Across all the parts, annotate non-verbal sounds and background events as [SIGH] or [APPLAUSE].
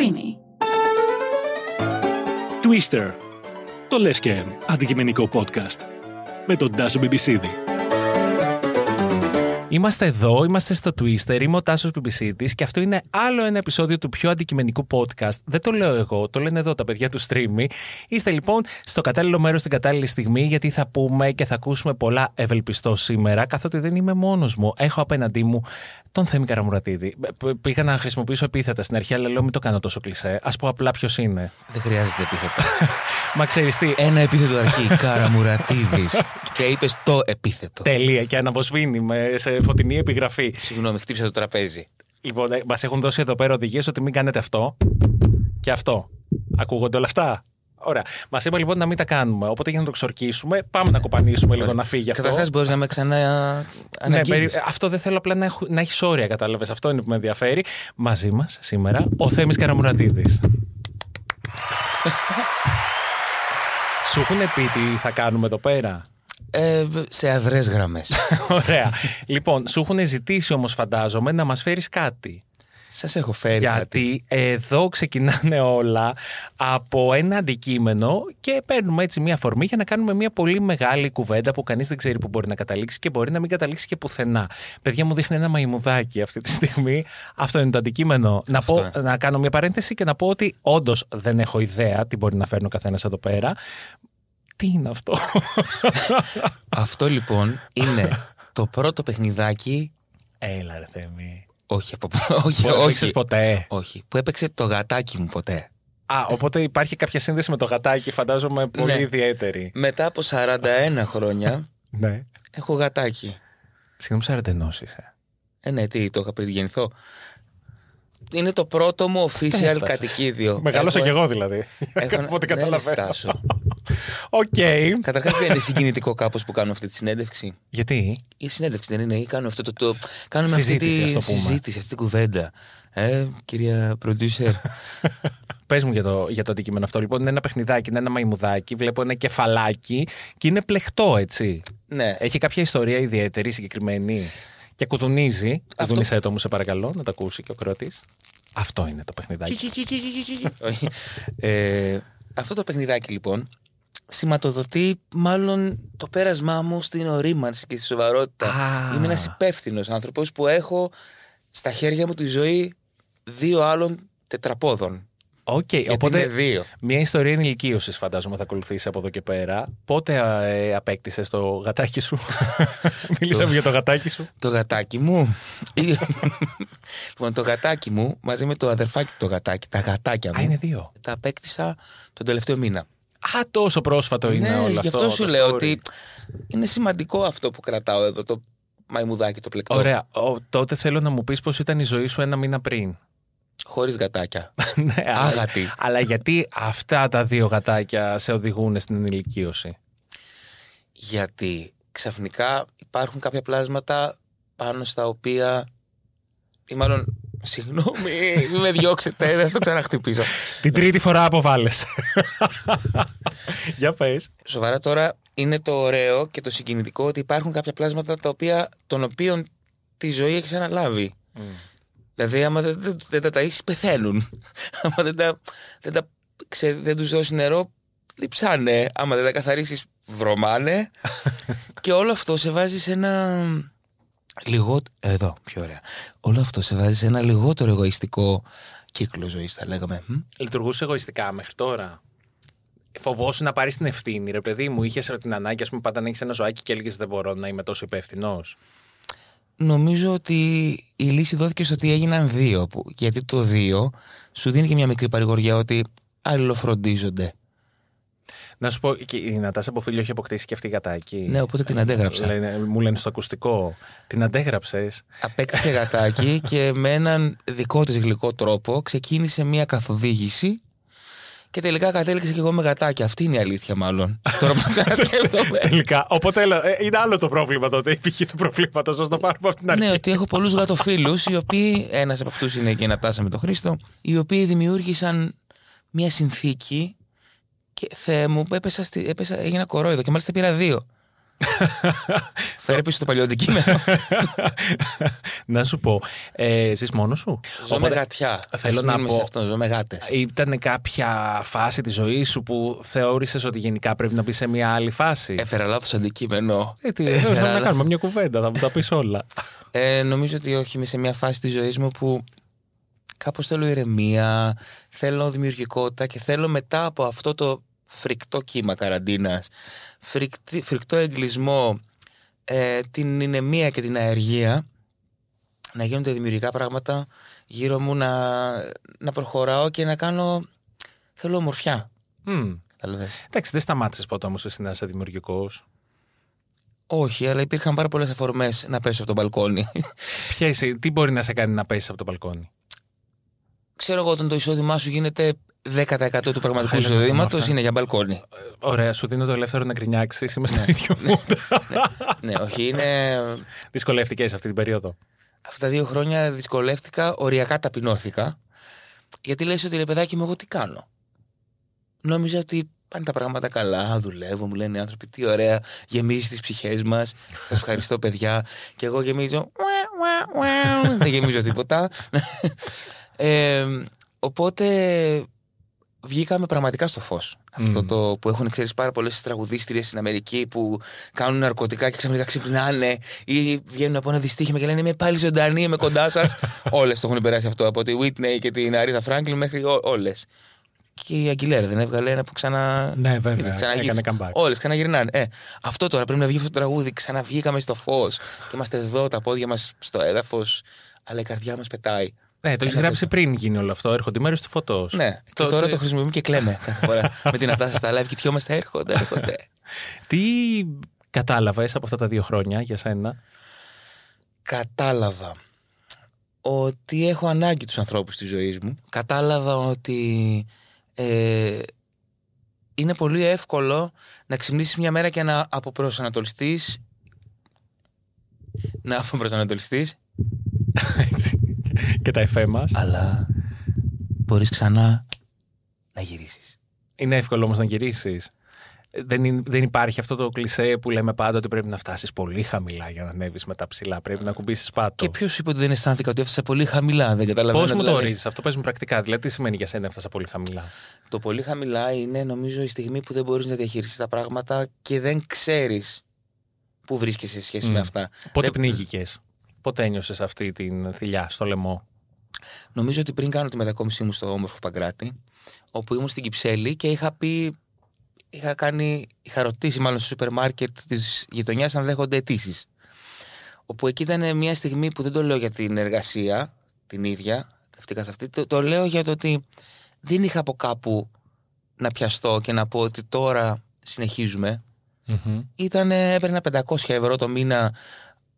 Streamy. Twister. Το λες και αντικειμενικό podcast. Με τον Τάσο Μπιμπισίδη. Είμαστε εδώ, είμαστε στο Twister, είμαι ο Τάσος Πιμπισίτη και αυτό είναι άλλο ένα επεισόδιο του πιο αντικειμενικού podcast. Δεν το λέω εγώ, το λένε εδώ τα παιδιά του streamy. Είστε λοιπόν στο κατάλληλο μέρος στην κατάλληλη στιγμή, γιατί θα πούμε και θα ακούσουμε πολλά ευελπιστό σήμερα, καθότι δεν είμαι μόνος μου. Έχω απέναντί μου τον Θέμη Καραμουρατίδη. Πήγα να χρησιμοποιήσω επίθετα στην αρχή, αλλά λέω μην το κάνω τόσο κλεισέ. Α πω απλά ποιος είναι. Δεν χρειάζεται επίθετο. [LAUGHS] Μα ξέρεις τι. Ένα επίθετο αρκεί. [LAUGHS] Καραμουρατίδης. και είπες το επίθετο. Τέλεια και αναβοσβήνει με σε φωτεινή επιγραφή. Συγγνώμη, χτύπησα το τραπέζι. Λοιπόν, μας έχουν δώσει εδώ πέρα οδηγίες ότι μην κάνετε αυτό και αυτό. Ακούγονται όλα αυτά; Ωραία. Μας είπα λοιπόν να μην τα κάνουμε. Οπότε για να το ξορκίσουμε, πάμε να κοπανίσουμε λίγο να φύγει αυτό. Καταρχάς, μπορείς να με ξανά ναι, περι... Αυτό δεν θέλω απλά να, έχω... να έχεις όρια, κατάλαβες. Αυτό είναι που με ενδιαφέρει. Μαζί μας σήμερα ο Θέμης Καραμουρατίδης. [LAUGHS] Σου έχουν πει τι θα κάνουμε εδώ πέρα; Ε, σε αδρές γραμμές. [LAUGHS] Ωραία. λοιπόν, σου έχουν ζητήσει όμως, φαντάζομαι, να μας φέρεις κάτι. Σας έχω φέρει. Γιατί εδώ ξεκινάνε όλα από ένα αντικείμενο και παίρνουμε έτσι μια φορμή για να κάνουμε μια πολύ μεγάλη κουβέντα που κανείς δεν ξέρει που μπορεί να καταλήξει και μπορεί να μην καταλήξει και πουθενά. Παιδιά μου δείχνει ένα μαϊμουδάκι αυτή τη στιγμή. Αυτό είναι το αντικείμενο. Να, πω, να κάνω μια παρένθεση και να πω ότι όντως δεν έχω ιδέα τι μπορεί να φέρνει ο καθένας εδώ πέρα. Τι είναι αυτό; αυτό λοιπόν είναι το πρώτο παιχνιδάκι. Έλα ρε Θέμη. Όχι, από... όχι, Που όχι. ποτέ; Όχι. Που έπαιξε το γατάκι μου ποτέ. Α, οπότε υπάρχει κάποια σύνδεση με το γατάκι, φαντάζομαι πολύ ναι. ιδιαίτερη. Μετά από 41 χρόνια ναι. έχω γατάκι. Συγγνώμη, 41 είσαι. Ε, ναι, τι, το είχα πριν γεννηθώ. Είναι το πρώτο μου official κατοικίδιο. Μεγάλωσα κι εγώ δηλαδή. Έχω... Οπότε καταλαβαίνω. OK. Okay. Καταρχάς δεν είναι συγκινητικό κάπως που κάνω αυτή τη συνέντευξη. Γιατί; Η συνέντευξη δεν είναι, ή κάνω αυτό το. το κάνουμε συζήτηση, αυτή τη συζήτηση, αυτή την κουβέντα. Ε, κυρία producer. [LAUGHS] Πες μου για το, για το αντικείμενο αυτό. Λοιπόν, είναι ένα παιχνιδάκι, είναι ένα μαϊμουδάκι. Βλέπω ένα κεφαλάκι και είναι πλεχτό, έτσι. Ναι. Έχει κάποια ιστορία ιδιαίτερη, συγκεκριμένη. Και κουτουνίζει. Αυτό... Κουτουνίσαι το μου, σε παρακαλώ, να το ακούσει και ο κρότης. Αυτό είναι το παιχνιδάκι. [LAUGHS] ε, αυτό το παιχνιδάκι λοιπόν σηματοδοτεί μάλλον το πέρασμά μου στην ορίμανση και στη σοβαρότητα. Ah. Είμαι ένας υπεύθυνος άνθρωπος που έχω στα χέρια μου τη ζωή δύο άλλων τετραπόδων. OK, okay, οπότε δύο. μια ιστορία ενηλικίωσης φαντάζομαι θα ακολουθήσει από εδώ και πέρα. Πότε ε, απέκτησες το γατάκι σου, [LAUGHS] Μιλήσαμε για το γατάκι σου. Το γατάκι μου. λοιπόν, το γατάκι μου μαζί με το αδερφάκι του το γατάκι, τα γατάκια μου. Α, είναι δύο. Τα απέκτησα τον τελευταίο μήνα. Α, τόσο πρόσφατο είναι ναι, όλο αυτό. Γι' αυτό σου λέω ότι είναι σημαντικό αυτό που κρατάω εδώ, το μαϊμουδάκι το πλεκτό. Ωραία. Ο, τότε θέλω να μου πεις πώς ήταν η ζωή σου ένα μήνα πριν. Χωρίς γατάκια. [LAUGHS] ναι, Άγατη. Αλλά, αλλά γιατί αυτά τα δύο γατάκια σε οδηγούν στην ενηλικίωση; Γιατί ξαφνικά υπάρχουν κάποια πλάσματα πάνω στα οποία. ή μάλλον Συγγνώμη, μην με διώξετε, δεν το ξαναχτυπήσω. Την τρίτη φορά αποβάλλεσαι. Για πες. Σοβαρά τώρα είναι το ωραίο και το συγκινητικό ότι υπάρχουν κάποια πλάσματα τα οποία, των οποίων τη ζωή έχεις αναλάβει. Mm. Δηλαδή, άμα δεν, δεν, δεν τα ταΐσεις, πεθαίνουν. [LAUGHS] άμα δεν, τα, δεν, τα, ξε, δεν τους δώσεις νερό, λειψάνε. Άμα δεν τα καθαρίσεις, βρωμάνε. [LAUGHS] και όλο αυτό σε βάζει σε ένα λιγότερο. Εδώ, πιο ωραία. Όλο αυτό σε βάζει σε ένα λιγότερο εγωιστικό κύκλο ζωής, θα λέγαμε. Λειτουργούσε εγωιστικά μέχρι τώρα; Φοβόσου να πάρεις την ευθύνη, ρε παιδί μου. Είχες την ανάγκη, ας πούμε, πάντα να έχεις ένα ζωάκι και έλεγες Δεν μπορώ να είμαι τόσο υπεύθυνος. Νομίζω ότι η λύση δόθηκε στο ότι έγιναν δύο. Γιατί το δύο σου δίνει και μια μικρή παρηγοριά ότι αλληλοφροντίζονται. Να σου πω, η Νατάσα από φίλιο έχει αποκτήσει και αυτή η γατάκι. Ναι, οπότε την αντέγραψα. Λένε, μου λένε στο ακουστικό. Την αντέγραψες. Απέκτησε γατάκι [LAUGHS] και με έναν δικό της γλυκό τρόπο ξεκίνησε μια καθοδήγηση και τελικά κατέληξε και εγώ με γατάκι. Αυτή είναι η αλήθεια, μάλλον. Τώρα που ξανασκέφτομαι. [LAUGHS] τελικά. Οπότε ε, είναι άλλο το πρόβλημα τότε. Η πηγή του προβλήματο. Α το πάρουμε από την αρχή. Ναι, ότι έχω πολλούς γατοφίλου, οι οποίοι. Ένας από αυτούς είναι και η Νατάσα με τον Χρήστο, οι οποίοι δημιούργησαν μια συνθήκη και Θεέ μου, έπεσα, στη, έπεσα, έγινα κορόιδο και μάλιστα πήρα δύο. [LAUGHS] Φέρε πίσω το παλιό αντικείμενο. [LAUGHS] να σου πω, ε, ζεις μόνος σου; Ζω με γατιά. θέλω Ας να μείνουμε πω- σε αυτό, ζω με γάτες. Ήταν κάποια φάση της ζωής σου που θεώρησες ότι γενικά πρέπει να μπεις σε μια άλλη φάση; Έφερα λάθος αντικείμενο. Ε, τι, Έφερα θέλω να λάθος- κάνουμε μια κουβέντα, θα μου τα πεις όλα. [LAUGHS] Ε, νομίζω ότι όχι, είμαι σε μια φάση της ζωής μου που κάπως θέλω ηρεμία, θέλω δημιουργικότητα και θέλω μετά από αυτό το φρικτό κύμα καραντίνας, φρικτή- φρικτό εγκλισμό, ε, την ηνεμία και την αεργία, να γίνονται δημιουργικά πράγματα γύρω μου, να, να προχωράω και να κάνω... Θέλω ομορφιά. Μμ. Κατάλαβες. Εντάξει, δεν σταμάτησες ποτέ όμως εσύ να είσαι δημιουργικός; Όχι, αλλά υπήρχαν πάρα πολλές αφορμές να πέσω από τον μπαλκόνι. [LAUGHS] Ποια είσαι, τι μπορεί να σε κάνει να πέσεις από το μπαλκόνι; Ξέρω εγώ όταν το εισόδημά σου γίνεται 10% του πραγματικού Χαίρομαι με εισοδήματο αυτά. είναι για μπαλκόνι. Ε, Ωραία, σου δίνω το ελεύθερο να γκρινιάξεις. Είμαι στο ίδιο μου. ναι, όχι, είναι. Δυσκολεύτηκες αυτή την περίοδο. Αυτά τα δύο χρόνια δυσκολεύτηκα, οριακά ταπεινώθηκα. Γιατί λες ότι ρε παιδάκι μου, εγώ τι κάνω; Νόμιζα ότι πάνε τα πράγματα καλά, δουλεύω, μου λένε οι άνθρωποι, τι ωραία, γεμίζει τις ψυχές μας. Σας ευχαριστώ, παιδιά. Και εγώ γεμίζω. ουα, ουα, ουα. Δεν γεμίζω τίποτα. Ε, οπότε βγήκαμε πραγματικά στο φως. Αυτό Μμ. το που έχουν ξέρεις πάρα πολλές τραγουδίστριες στην Αμερική που κάνουν ναρκωτικά και ξαφνικά ξυπνάνε ή βγαίνουν από ένα δυστύχημα και λένε Είμαι πάλι ζωντανή, είμαι κοντά σας. [LAUGHS] Όλες το έχουν περάσει αυτό. Από τη Whitney και την Αρίδα Φράγκλιν μέχρι όλες. Και η Αγγιλέρα δεν έβγαλε ένα που ξανά. Ναι, βέβαια, έκανε comeback. Όλες ξαναγυρνάνε. Ε, αυτό τώρα πρέπει να βγει αυτό το τραγούδι. Ξαναβγήκαμε στο φως και είμαστε εδώ, τα πόδια μας στο έδαφος, αλλά η καρδιά μας πετάει. Ναι, το έχεις Ένα γράψει πριν γίνει όλο αυτό. Έρχονται οι μέρες του φωτός. Ναι, και τώρα το χρησιμοποιούμε και κλαίμε κάθε φορά με την Ατάσα στα live. Κοιτιόμαστε, έρχονται, έρχονται. [LAUGHS] Τι κατάλαβες από αυτά τα δύο χρόνια για σένα; Κατάλαβα ότι έχω ανάγκη τους ανθρώπους της ζωής μου. Κατάλαβα ότι ε, είναι πολύ εύκολο να ξυπνήσεις μια μέρα και να αποπροσανατολιστείς να αποπροσανατολιστείς [LAUGHS] Έτσι. [LAUGHS] και τα εφέ μας. αλλά μπορείς ξανά να γυρίσεις. Είναι εύκολο όμως να γυρίσεις. Δεν, είναι- δεν υπάρχει αυτό το κλισέ που λέμε πάντα ότι πρέπει να φτάσεις πολύ χαμηλά για να ανέβεις μετά ψηλά. Πρέπει να κουμπίσεις πάτο. Και ποιος είπε ότι δεν αισθάνθηκα ότι έφτασα πολύ χαμηλά, δεν καταλαβαίνω. Πώς μου το δηλαδή. ορίζεις αυτό, πες μου πρακτικά. Δηλαδή, τι σημαίνει για σένα έφτασα πολύ χαμηλά; Το πολύ χαμηλά είναι νομίζω η στιγμή που δεν μπορείς να διαχειριστείς τα πράγματα και δεν ξέρεις πού βρίσκεσαι σε σχέση Μμ. με αυτά. Πότε Δεν- πνίγηκες, Πότε ένιωσες αυτή την θηλιά στο λαιμό; Νομίζω ότι πριν κάνω τη μετακόμισή μου στο όμορφο Παγκράτη, όπου ήμουν στην Κυψέλη και είχα πει, είχα κάνει, είχα ρωτήσει μάλλον στο σούπερ μάρκετ της γειτονιάς αν δέχονται αιτήσεις. Όπου εκεί ήταν μια στιγμή που δεν το λέω για την εργασία την ίδια, αυτή καθ' αυτή, το, το λέω για το ότι δεν είχα από κάπου να πιαστώ και να πω ότι τώρα συνεχίζουμε. ήταν, έπαιρνα 500 ευρώ το μήνα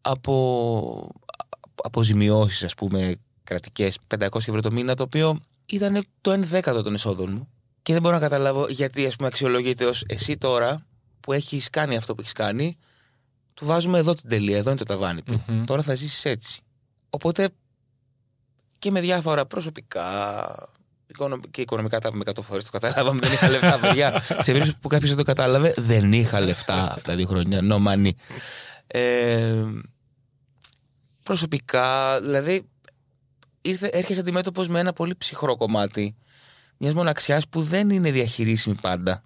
από, από ζημιώσεις ας πούμε κρατικές 500 ευρώ το μήνα το οποίο ήταν το 1 δέκατο των εσόδων μου. Και δεν μπορώ να καταλάβω γιατί ας πούμε αξιολογείται ως εσύ τώρα που έχεις κάνει αυτό που έχεις κάνει του βάζουμε εδώ την τελεία, εδώ είναι το ταβάνι του. Μμμ. τώρα θα ζήσεις έτσι. Οπότε και με διάφορα προσωπικά οικονο- και οικονομικά τα με 100 φορές το καταλάβαμε δεν είχα λεφτά παιδιά. Σε περίπτωση που κάποιος δεν το κατάλαβε δεν είχα λεφτά αυτά τα δύο χρόνια no money. Ε, προσωπικά δηλαδή ήρθε, έρχεσαι αντιμέτωπος με ένα πολύ ψυχρό κομμάτι μιας μοναξιάς που δεν είναι διαχειρίσιμη πάντα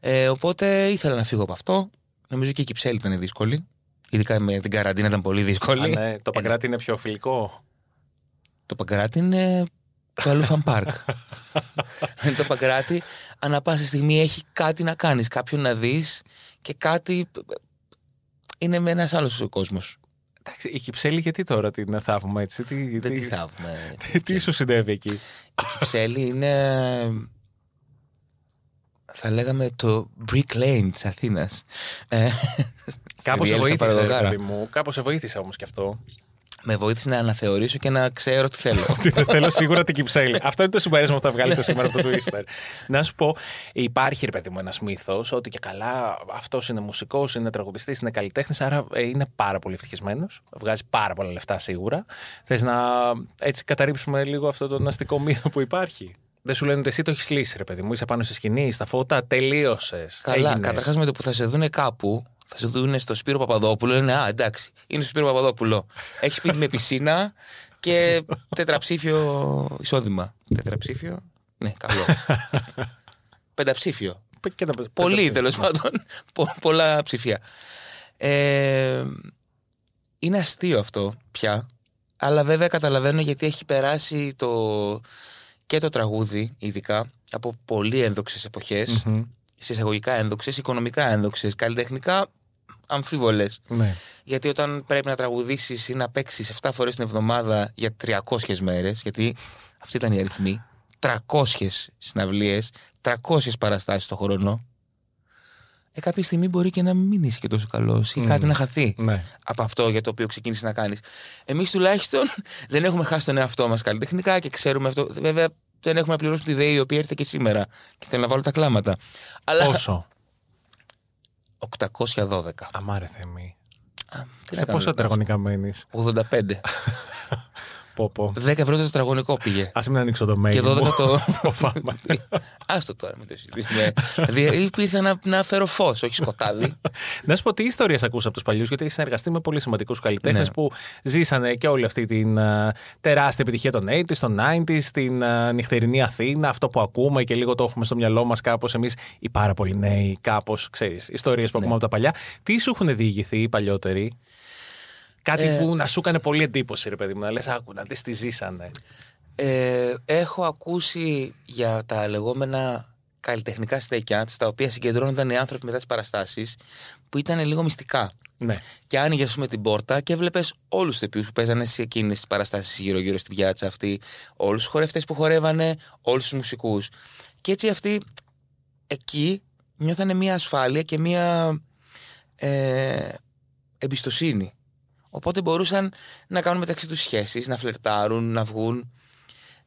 ε, οπότε ήθελα να φύγω από αυτό νομίζω και η Κυψέλη ήταν δύσκολη ειδικά με την καραντίνα ήταν πολύ δύσκολη Α, ναι, το Παγκράτη είναι πιο φιλικό. Το Παγκράτη είναι το Elephant Park. το Παγκράτη ανά πάσα στιγμή έχει κάτι να κάνεις, κάποιον να δεις και κάτι είναι με ένας άλλος κόσμος. Εντάξει, η Κυψέλη γιατί τώρα την θαύμα έτσι. Τι, Δεν τι, τη θαύουμε. [LAUGHS] τι σου συνέβη εκεί; Η Κυψέλη είναι θα λέγαμε το Brick Lane της Αθήνας. Ε, Κάπως σε στη διέλευσα βοήθησε, παραδογάρα. παιδί μου. Κάπως σε βοήθησε όμως κι αυτό. Με βοήθησε να αναθεωρήσω και να ξέρω τι θέλω. Ότι δεν θέλω σίγουρα την Κυψέλη. [LAUGHS] Αυτό είναι το συμπέρασμα που θα βγάλετε σήμερα από το Twister. Να σου πω, υπάρχει ρε παιδί μου ένας μύθος ότι και καλά αυτός είναι μουσικός, είναι τραγουδιστής, είναι καλλιτέχνης, άρα ε, είναι πάρα πολύ ευτυχισμένος. Βγάζει πάρα πολλά λεφτά σίγουρα. Θες να έτσι καταρρύψουμε λίγο αυτό τον αστικό μύθο που υπάρχει; Δεν σου λένε ότι εσύ το έχεις λύσει, ρε παιδί μου. Είσαι πάνω στη σκηνή, στα φώτα, τελείωσες. Καλά, καταρχάς με το που θα σε δούνε κάπου, θα σε δουν στο Σπύρο Παπαδόπουλο. Λένε Α, εντάξει, είναι στο Σπύρο Παπαδόπουλο. Έχεις σπίτι με πισίνα και τετραψήφιο εισόδημα. Τετραψήφιο. Ναι, καλό. Πενταψήφιο. Και να- Πολύ τέλος πάντων. Πο- πολλά ψηφία. Ε, είναι αστείο αυτό πια. Αλλά βέβαια καταλαβαίνω γιατί έχει περάσει το, και το τραγούδι, ειδικά, από πολύ ένδοξες εποχές, Μμμ. σε εισαγωγικά ένδοξες, οικονομικά ένδοξες, καλλιτεχνικά αμφίβολες. Ναι. Γιατί όταν πρέπει να τραγουδήσεις ή να παίξεις 7 φορές την εβδομάδα για 300 μέρες, γιατί αυτή ήταν η αριθμή, 300 συναυλίες, 300 παραστάσεις το χρόνο, ε, κάποια στιγμή μπορεί και να μην είσαι και τόσο καλός ή κάτι να χαθεί Ναι. από αυτό για το οποίο ξεκίνησες να κάνεις. Εμείς τουλάχιστον [LAUGHS] δεν έχουμε χάσει τον εαυτό μας καλλιτεχνικά και ξέρουμε αυτό. Βέβαια δεν έχουμε να πληρώσουμε τη ΔΕΗ η οποία ήρθε και σήμερα και θέλω να βάλω τα κλάματα. Αλλά Πόσο; 812. Αμάρε θέμη. Α, τι Σε να κάνω, πόσο ρε, τετραγωνικά μένεις; 85. [LAUGHS] Πω, πω. 10 ευρώ το τετραγωνικό πήγε. Α μην ανοίξω το mail. Και 12 μου. το. [LAUGHS] Φοβάμαι. Άστο τώρα, μην το συζητήσουμε. δηλαδή ήρθε να, να φέρω φως, όχι σκοτάδι. [LAUGHS] Να σου πω τι ιστορίες ακούσα από τους παλιούς, γιατί έχεις συνεργαστεί με πολύ σημαντικούς καλλιτέχνες Ναι. που ζήσανε και όλη αυτή την α, τεράστια επιτυχία των 80s, των 90s, την α, νυχτερινή Αθήνα, αυτό που ακούμε και λίγο το έχουμε στο μυαλό μας κάπως εμείς, οι πάρα πολλοί νέοι, κάπως, ξέρεις, ιστορίες που ακούμε από τα παλιά. Τι σου έχουν διηγηθεί οι παλιότεροι, Κάτι Ε, που να σου έκανε πολύ εντύπωση, ρε παιδί μου, να λες, άκου να δεις τι ζήσανε. Ε, έχω ακούσει για τα λεγόμενα καλλιτεχνικά στέκια, στα οποία συγκεντρώνονταν οι άνθρωποι μετά τις παραστάσεις, που ήταν λίγο μυστικά. Ναι. Και άνοιγες, ας πούμε, την πόρτα και έβλεπες όλους τους ηθοποιού που παίζανε σε εκείνες τις παραστάσεις γύρω-γύρω στην πιάτσα αυτή, όλους τους χορευτές που χορεύανε, όλους τους μουσικούς. Και έτσι αυτοί εκεί νιώθανε μια ασφάλεια και μια ε, εμπιστοσύνη. Οπότε μπορούσαν να κάνουν μεταξύ τους σχέσεις, να φλερτάρουν, να βγουν.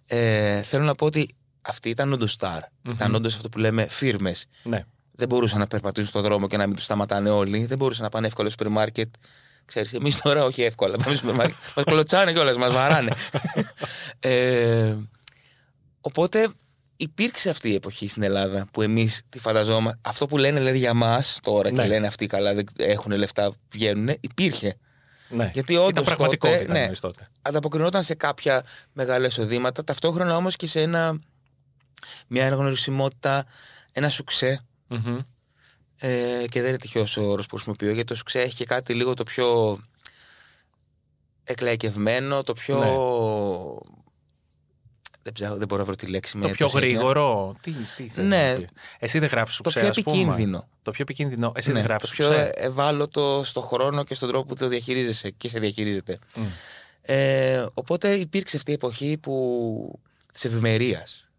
Ε, θέλω να πω ότι αυτοί ήταν όντως star. Ήταν όντως αυτό που λέμε φίρμες. ναι. Δεν μπορούσαν να περπατήσουν στον δρόμο και να μην τους σταματάνε όλοι. Δεν μπορούσαν να πάνε εύκολα στο σούπερ μάρκετ. Ξέρεις, εμείς τώρα όχι εύκολα. Πάμε στο σούπερ μάρκετ. [LAUGHS] Μας κλωτσάνε κιόλας, μας βαράνε. ε, οπότε υπήρξε αυτή η εποχή στην Ελλάδα που εμείς τη φανταζόμαστε. Αυτό που λένε δηλαδή για μας τώρα Ναι. και λένε αυτοί καλά, δεν έχουν λεφτά, βγαίνουν, υπήρχε. Ναι. Γιατί Ήταν όντως πραγματικότητα τότε, ναι. εννοείς τότε. Ανταποκρινόταν σε κάποια μεγάλα εισοδήματα, ταυτόχρονα όμως και σε ένα, μια αναγνωρισιμότητα, ένα σουξέ. Μμμ. Ε, και δεν είναι τυχαίος ο όρος που χρησιμοποιώ, γιατί το σουξέ έχει και κάτι λίγο το πιο εκλαϊκευμένο, το πιο. Ναι. Δεν, ψάχνω, δεν μπορώ να βρω τη λέξη με Το πιο τόση έννοια. γρήγορο. Τι, τι θες Ναι. να πει. Εσύ δεν γράφεις Το σουξέ, πιο ας πούμε. επικίνδυνο. Το πιο επικίνδυνο. Εσύ Ναι, δεν γράφεις το πιο ευάλωτο στο χρόνο και στον τρόπο που το διαχειρίζεσαι και σε διαχειρίζεται. Ε, οπότε υπήρξε αυτή η εποχή που της ευημερίας.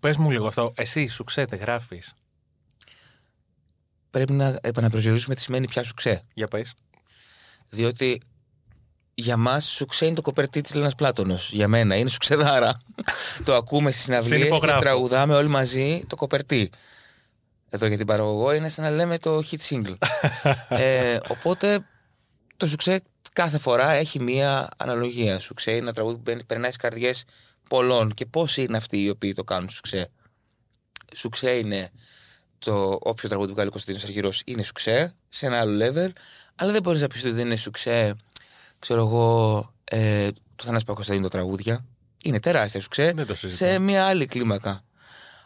Πες μου λίγο αυτό. Εσύ σουξέ δεν γράφεις; Πρέπει να επαναπροσδιορίσουμε τι σημαίνει πια σουξέ. Για πες. Διότι για μας σουξέ είναι το κοπερτί της Λένας Πλάτωνος. Για μένα είναι σουξεδάρα. το ακούμε στις συναυλίες και Συνυπογράφω. τραγουδάμε όλοι μαζί το κοπερτί. Εδώ για την παραγωγό είναι σαν να λέμε το hit single. [LAUGHS] ε, οπότε το σουξέ κάθε φορά έχει μία αναλογία. Σουξέ είναι ένα τραγούδι που μπαίνει- περνάει στις καρδιές πολλών. Και πώ είναι αυτοί οι οποίοι το κάνουν σουξέ. Σουξέ είναι το όποιο τραγούδι βγάλει ο Κωνσταντίνος Αργυρό είναι σουξέ σε ένα άλλο level, αλλά δεν μπορείς να πεις ότι δεν είναι σουξέ, ξέρω εγώ, ε, του Θανάση Παπακοσταντίνου τα τραγούδια. Είναι τεράστια σουξέ Δεν το συζητώ. σε μια άλλη κλίμακα.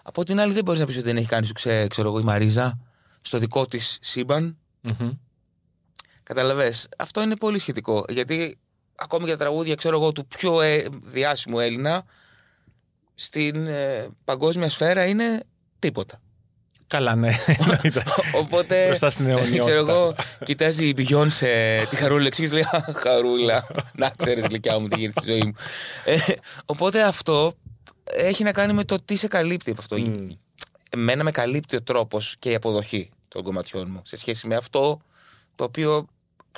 Από την άλλη, δεν μπορείς να πεις ότι δεν έχει κάνει σουξέ, ξέρω εγώ, η Μαρίζα στο δικό της σύμπαν. Καταλαβες, αυτό είναι πολύ σχετικό. Γιατί ακόμη και τα τραγούδια, ξέρω εγώ, του πιο ε, διάσημου Έλληνα στην ε, παγκόσμια σφαίρα είναι τίποτα. Καλά, ναι. εννοείται. Οπότε, Μπροστά στην αιωνιότητα. [LAUGHS] ξέρω εγώ, κοιτάζει η Beyoncé τη χαρούλα και λέει «Α, Χαρούλα, να ξέρεις γλυκιά μου τι γίνεται στη ζωή μου. Ε, οπότε αυτό έχει να κάνει με το τι σε καλύπτει από αυτό. Μμ. Εμένα με καλύπτει ο τρόπος και η αποδοχή των κομματιών μου σε σχέση με αυτό το οποίο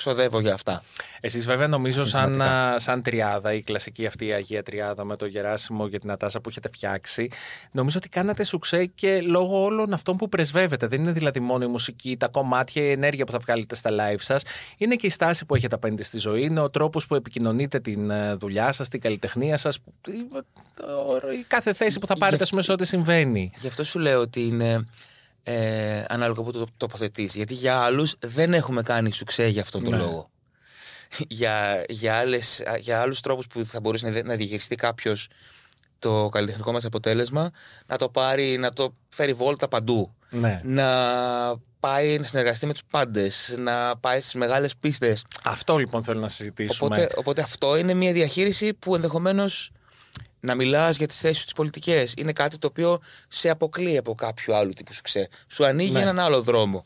ξοδεύω για αυτά. Εσείς βέβαια νομίζω σαν, Συστηματικά. α, σαν τριάδα, η κλασική αυτή η Αγία Τριάδα με το Γεράσιμο και την Ατάσα που έχετε φτιάξει, νομίζω ότι κάνατε σουξέ και λόγω όλων αυτών που πρεσβεύετε. Δεν είναι δηλαδή μόνο η μουσική, τα κομμάτια, η ενέργεια που θα βγάλετε στα live σας. Είναι και η στάση που έχετε απέναντι στη ζωή, είναι ο τρόπος που επικοινωνείτε την ε, δουλειά σας, την καλλιτεχνία σας, που- η- η κάθε θέση που θα πάρετε Γι' ας πούμε, σε ό,τι συμβαίνει. Γι' αυτό σου λέω ότι είναι Ε, ανάλογα που το τοποθετήσει. Γιατί για άλλους δεν έχουμε κάνει σουξέ για αυτόν τον Ναι. λόγο. [LAUGHS] για, για, άλλες, για άλλους τρόπους που θα μπορούσε να, δι- να διαχειριστεί κάποιος το καλλιτεχνικό μας αποτέλεσμα, να το πάρει, να το φέρει βόλτα παντού. Ναι. Να πάει να συνεργαστεί με τους πάντες, να πάει στις μεγάλες πίστες. Αυτό λοιπόν θέλω να συζητήσουμε. Οπότε, οπότε αυτό είναι μια διαχείριση που ενδεχομένως να μιλάς για τις θέσεις σου τις πολιτικές. Είναι κάτι το οποίο σε αποκλεί από κάποιο άλλο τύπου σου ξέ. Σου ανοίγει Ναι. έναν άλλο δρόμο.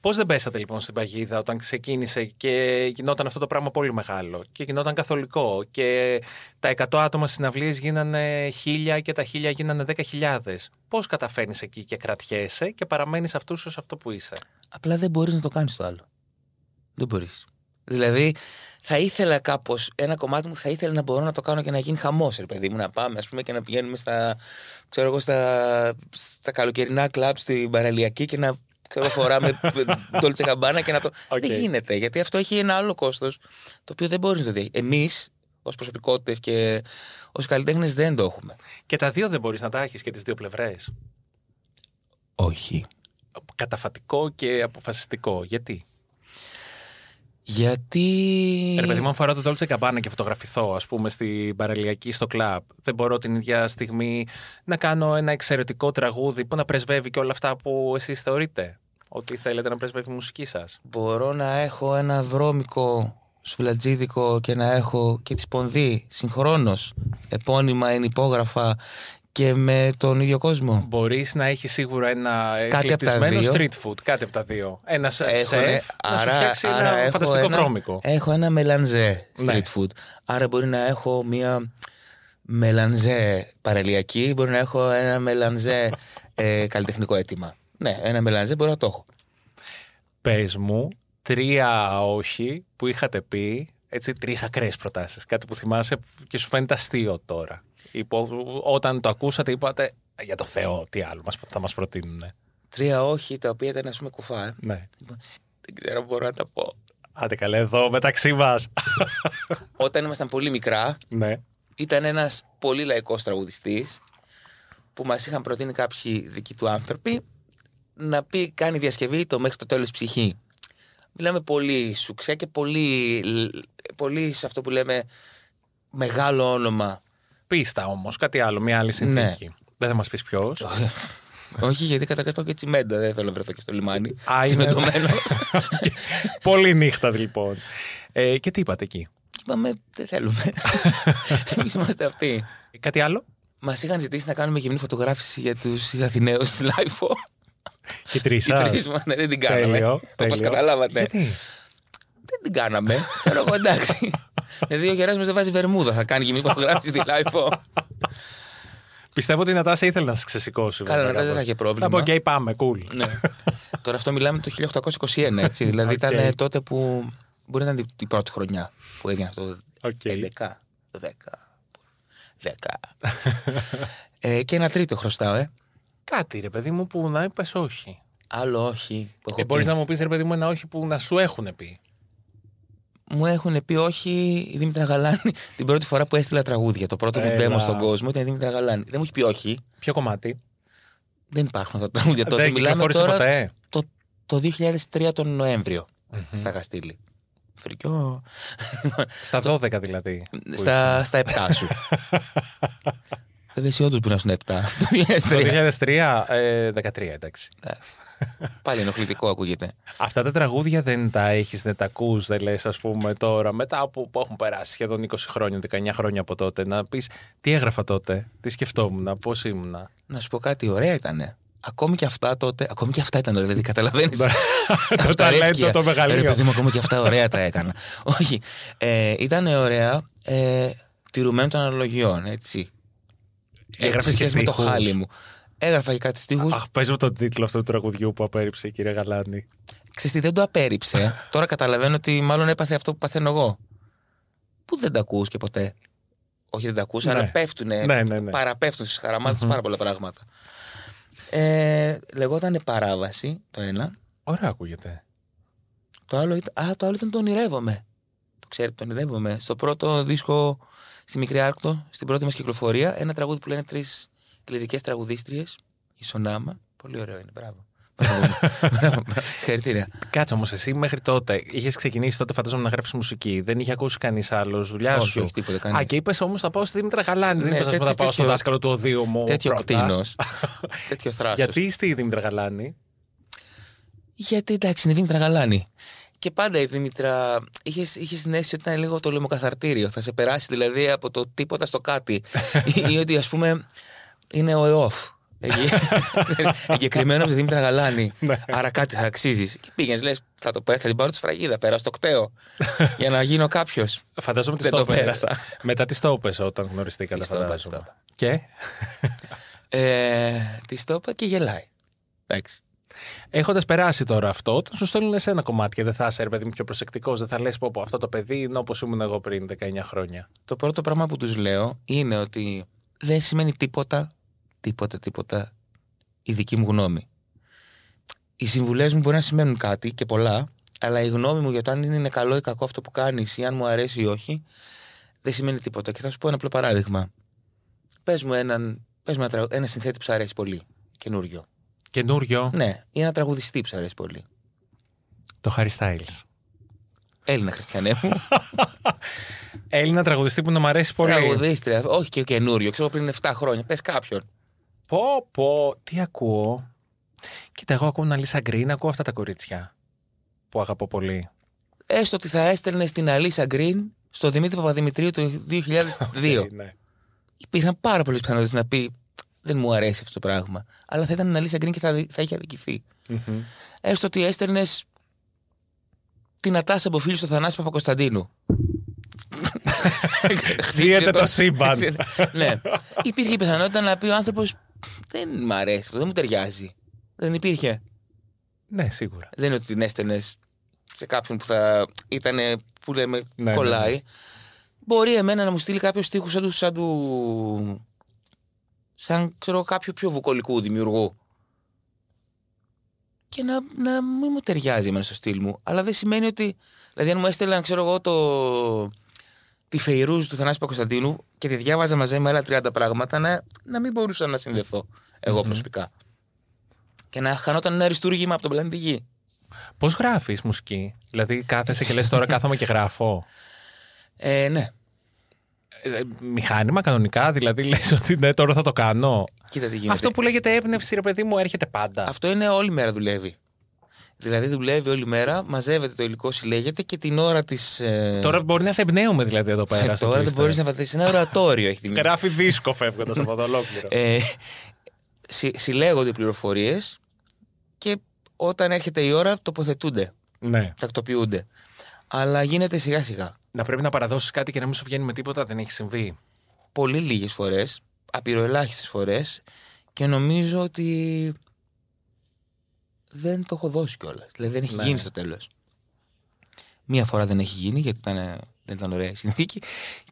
Πώς δεν πέσατε λοιπόν στην παγίδα όταν ξεκίνησε και γινόταν αυτό το πράγμα πολύ μεγάλο και γινόταν καθολικό και τα 100 άτομα στις συναυλίες γίνανε χίλια και τα χίλια γίνανε 10.000. Πώς καταφέρνεις εκεί και κρατιέσαι και παραμένεις αυτού ω αυτό που είσαι; Απλά δεν μπορείς να το κάνεις το άλλο. Δεν μπορείς. Δηλαδή, θα ήθελα κάπως, ένα κομμάτι μου θα ήθελα να μπορώ να το κάνω και να γίνει χαμός, ρε παιδί μου, να πάμε ας πούμε, και να πηγαίνουμε στα, ξέρω εγώ, στα, στα καλοκαιρινά κλαμπ στην παραλιακή και να ξέρω, φοράμε [LAUGHS] Dolce Gabbana και να το. Οκ. Δεν γίνεται, γιατί αυτό έχει ένα άλλο κόστος το οποίο δεν μπορείς να το διαχειριστείς. Εμείς, ως προσωπικότητες και ως καλλιτέχνες, δεν το έχουμε. Και τα δύο δεν μπορείς να τα έχεις και τις δύο πλευρές. Όχι. Καταφατικό και αποφασιστικό. Γιατί; Γιατί. Ρε παιδί μου, αν φοράω το Dolce Gabbana και φωτογραφηθώ, ας πούμε, στην παραλιακή στο κλαμπ, δεν μπορώ την ίδια στιγμή να κάνω ένα εξαιρετικό τραγούδι που να πρεσβεύει και όλα αυτά που εσείς θεωρείτε ότι θέλετε να πρεσβεύει η μουσική σας. μπορώ να έχω ένα βρώμικο σφυλατζίδικο και να έχω και τη σπονδύ συγχρόνως επώνυμα ενυπόγραφα και με τον ίδιο κόσμο. Μπορείς να έχεις σίγουρα ένα Κάτι από τα εκλεπτισμένο δύο. street food, κάτι από τα δύο. Ένα Έχω, σεφ ναι, να σου φτιάξει ένα έχω φανταστικό ένα, βρώμικο. Έχω ένα μελανζέ street Ναι. food. Άρα μπορεί να έχω μία μελανζέ παραλιακή, μπορεί να έχω ένα μελανζέ ε, καλλιτεχνικό αίτημα. Ναι, ένα μελανζέ μπορώ να το έχω. Πες μου τρία όχι που είχατε πει, έτσι τρεις ακραίες προτάσεις. Κάτι που θυμάσαι και σου φαίνεται αστείο τώρα. Υπό, όταν το ακούσατε, είπατε για το Θεό, τι άλλο μας, θα μας προτείνουν. Τρία όχι τα οποία ήταν ας πούμε κουφά. Ε. Ναι. Δεν ξέρω αν μπορώ να τα πω. Άντε καλέ εδώ μεταξύ μας. Όταν ήμασταν πολύ μικρά, ναι. ήταν ένας πολύ λαϊκός τραγουδιστής που μας είχαν προτείνει κάποιοι δικοί του άνθρωποι να πει κάνει διασκευή το μέχρι το τέλος ψυχή. Μιλάμε πολύ σουξέ και πολύ, πολύ σε αυτό που λέμε μεγάλο όνομα. Πίστα όμως, κάτι άλλο, μια άλλη συνθήκη. Δεν θα μας πεις ποιος. [LAUGHS] Όχι γιατί καταρχάς πάω και τσιμέντα, δεν θέλω να βρεθώ και στο λιμάνι. Α, είναι- Τσιμεντωμένος. [LAUGHS] Πολύ νύχτα λοιπόν. Ε, και τι είπατε εκεί; Είπαμε δεν θέλουμε. [LAUGHS] Εμείς είμαστε αυτοί. Κάτι άλλο; Μας είχαν ζητήσει να κάνουμε γυμνή φωτογράφηση για τους Αθηναίους στη Lifo. Και τρεις Οι τρεις μας, ναι, δεν την κάναμε. Τέλειο. Όπως τέλειο. καταλάβατε. Γιατί; Δεν την κάναμε. Ξέρω εγώ εντάξει. Δηλαδή ο Γεράσιμος δεν βάζει βερμούδα. Θα κάνει γυμνή φωτογράφηση στη Lifo. Πιστεύω ότι η Νατάσα ήθελε να σε ξεσηκώσει. Καλά, βέβαια, Νατάσα δεν θα κάπως. είχε πρόβλημα. Να πω, οκ, πάμε, cool. Ναι. Τώρα αυτό μιλάμε το 1821, έτσι. Δηλαδή Οκ. ήταν τότε που. Μπορεί να ήταν η πρώτη χρονιά που έγινε αυτό. το Οκ. 11, 10. 10. ε, και ένα τρίτο χρωστάω, ε. Κάτι ρε παιδί μου που να είπες όχι. Άλλο όχι που έχω Ε, Μπορείς πει. να μου πεις ρε παιδί μου ένα όχι που να σου έχουν πει. Μου έχουν πει όχι η Δήμητρα Γαλάνη [LAUGHS] την πρώτη φορά που έστειλα τραγούδια. Το πρώτο μου Έλα. demo στον κόσμο ήταν η Δήμητρα Γαλάνη. Δεν μου έχει πει όχι. Ποιο κομμάτι; Δεν υπάρχουν αυτά τα τραγούδια τότε. Δεν Μιλάμε κυκλοφόρησε τώρα ποτέ. το, το 2003 τον νοεμβριο στα είχα στείλει. Φρικιό. Στα 12 δηλαδή. που στα, στα 7 σου. [LAUGHS] Βέβαια, εσύ όντως μπορείς να σου είναι 7. [LAUGHS] Το 2003. Το 2003, ε, 13 εντάξει. Εντάξει. Πάλι ενοχλητικό ακούγεται. Αυτά τα τραγούδια δεν τα έχεις, δεν τα ακούς, δεν λες, ας πούμε τώρα, μετά από που έχουν περάσει σχεδόν 20 χρόνια, 19 χρόνια από τότε, να πεις τι έγραφα τότε, τι σκεφτόμουν, πώς ήμουνα. Να σου πω κάτι, ωραία ήταν. Ακόμη και αυτά τότε. Ακόμη και αυτά ήταν ωραία, δηλαδή καταλαβαίνεις. [LAUGHS] το ταλέντο το μεγαλείο. Ρε παιδί μου, ακόμη και αυτά ωραία τα έκανα. [LAUGHS] Όχι. Ε, ήταν ωραία. Ε, τηρουμένων των αναλογιών, έτσι. Έγραφες Σε και σχέση με το στίχους. χάλι μου. Έγραφα και κάτι στίχους. Αχ, πες μου τον τίτλο αυτού του τραγουδιού που απέρριψε η κυρία Γαλάνη. Ξέρεις τι, δεν το απέρριψε. [LAUGHS] Τώρα καταλαβαίνω ότι μάλλον έπαθε αυτό που παθαίνω εγώ. Που δεν τα ακούς και ποτέ. Όχι δεν τα ακούς, Ναι. αλλά πέφτουνε. Ναι, ναι, ναι. Παραπέφτουν στις χαραμάτες πάρα πολλά πράγματα. Ε, λεγόταν παράβαση το ένα. Ωραία ακούγεται. Το άλλο, ήταν, α, το άλλο ήταν το ονειρεύομαι. Το ξέρετε, το ονειρεύομαι. Στο πρώτο δίσκο στη Μικρή Άρκτο, στην πρώτη μας κυκλοφορία, ένα τραγούδι που λένε τρεις λυρικές τραγουδίστριες. Η Σονάμα. Πολύ ωραίο είναι, μπράβο. Μπράβο. Μπράβο. Συγχαρητήρια. Κάτσε όμως, εσύ μέχρι τότε είχες ξεκινήσει τότε, φαντάζομαι, να γράφει μουσική. Δεν είχε ακούσει κανείς άλλος δουλειά Όχι, σου. όχι, τίποτα, κανείς. Α, και είπες όμως θα πάω στη Δήμητρα Γαλάνη. δεν Ναι, είπες, α πούμε, τέτοιο- θα πάω στο τέτοιο- δάσκαλο του οδείου μου. Τέτοιο πρώτα. κτίνος. [LAUGHS] τέτοιο θράσος. Γιατί στη Δήμητρα Γαλάνη; Γιατί εντάξει, είναι η Δήμητρα Γαλάνη. Και πάντα η Δήμητρα είχες είχες την αίσθηση ότι ήταν λίγο το λαιμοκαθαρτήριο. Θα σε περάσει δηλαδή από το τίποτα στο κάτι. ή, ή ότι ας πούμε είναι ο ΕΟΦ. Εκεί- [LAUGHS] Εγκεκριμένος από τη Δήμητρα Γαλάνη. Ναι. Άρα κάτι θα αξίζεις. Και πήγαινες, λες, θα, το, πέ- θα την πάρω τη σφραγίδα, πέρα στο κταίο. για να γίνω κάποιος. Φαντάζομαι τι Δεν το το έπαιζε. πέρασα. Μετά τις το έπαιζε όταν γνωριστήκατε, Τις το έπαιζε, φαντάζομαι. τις το Και; Ε, τη το είπα και γελάει. Εντάξει. Έχοντας περάσει τώρα αυτό, όταν σου στέλνουν σε ένα κομμάτι και δεν θα είσαι, ρε παιδί μου, πιο προσεκτικός, δεν θα λες πω, πω αυτό το παιδί είναι όπως ήμουν εγώ πριν 19 χρόνια. Το πρώτο πράγμα που τους λέω είναι ότι δεν σημαίνει τίποτα, τίποτα, τίποτα η δική μου γνώμη. Οι συμβουλές μου μπορεί να σημαίνουν κάτι και πολλά, αλλά η γνώμη μου για το αν είναι καλό ή κακό αυτό που κάνεις ή αν μου αρέσει ή όχι, δεν σημαίνει τίποτα. Και θα σου πω ένα απλό παράδειγμα. Πες μου έναν, πες μου ένα, τραγου- ένα συνθέτη που σου αρέσει πολύ, καινούριο. Καινούριο, Ναι, ή ένα τραγουδιστή που σου αρέσει πολύ. το Harry Styles. Έλληνα χριστιανέ μου. [LAUGHS] Έλληνα τραγουδιστή που να μ' αρέσει πολύ. Τραγουδίστρια, όχι και καινούριο, ξέρω πριν 7 χρόνια. Πες κάποιον. Πω, πω, τι ακούω; Κοίτα, εγώ ακούω Αλίσσα Γκριν, ακούω αυτά τα κορίτσια που αγαπώ πολύ. έστω ότι θα έστελνε στην Αλίσσα Γκριν στο Δημήτρη Παπαδημητρίου το [LAUGHS] 2002. Ναι. Υπήρχαν πάρα πολλέ πιθανότητες να πει Δεν μου αρέσει αυτό το πράγμα. Αλλά θα ήταν η Αλίσσα Γκριν και θα, θα είχε αδικηθεί. Μμμ. Έστω ότι έστελνες την Ατάσα από φίλους του Θανάση Παπακοσταντίνου. [LAUGHS] Ζήεται το σύμπαν. ναι. Υπήρχε η πιθανότητα να πει ο άνθρωπος Δεν μ' αρέσει αυτό, δεν μου ταιριάζει. Δεν υπήρχε. Ναι, σίγουρα. Δεν είναι ότι την έστελνες σε κάποιον που θα ήταν που λέμε Ναι, κολλάει. ναι, ναι. Μπορεί εμένα να μου στείλει κάποιος στίχο σαν του. Σαν, του... σαν ξέρω, κάποιο πιο βουκολικού δημιουργού. Και να, να μην μου ταιριάζει εμένα στο στυλ μου. Αλλά δεν σημαίνει ότι. Δηλαδή, αν μου έστελναν, ξέρω εγώ, το. τη Φεϊρούζ του Θανάση Πακοσταντίνου και τη διάβαζα μαζί με άλλα 30 πράγματα, να, να μην μπορούσα να συνδεθώ εγώ προσωπικά. Και να χανόταν ένα αριστούργημα από τον πλανήτη Γη. Πώς γράφεις μουσική, Δηλαδή, κάθεσαι και λες τώρα κάθομαι και γράφω. Ε, ναι. Ε, μηχάνημα κανονικά, δηλαδή λες ότι ναι, τώρα θα το κάνω. Κοίτα τι γίνεται. Αυτό που λέγεται έμπνευση, ρε παιδί μου, έρχεται πάντα. Αυτό είναι όλη μέρα δουλεύει. Δηλαδή δουλεύει όλη μέρα, μαζεύεται το υλικό, συλλέγεται και την ώρα της. Ε... Τώρα μπορεί να σε εμπνέουμε δηλαδή εδώ πέρα. στο τώρα δεν Twister. μπορείς να βαθίσει ένα ορατόριο. Έχει δημιουργήσει. Γράφει δίσκο φεύγοντας από το ολόκληρο. ε, συ, συλλέγονται πληροφορίες και όταν έρχεται η ώρα τοποθετούνται, ναι. τακτοποιούνται. Αλλά γίνεται σιγά σιγά. Να πρέπει να παραδώσεις κάτι και να μην σου βγαίνει με τίποτα, δεν έχει συμβεί. Πολύ λίγες φορές, απειροελάχιστες φορές και νομίζω ότι δεν το έχω δώσει κιόλας. Δηλαδή δεν έχει Ναι. γίνει στο τέλος. Μία φορά δεν έχει γίνει γιατί ήταν, δεν ήταν ωραία η συνθήκη.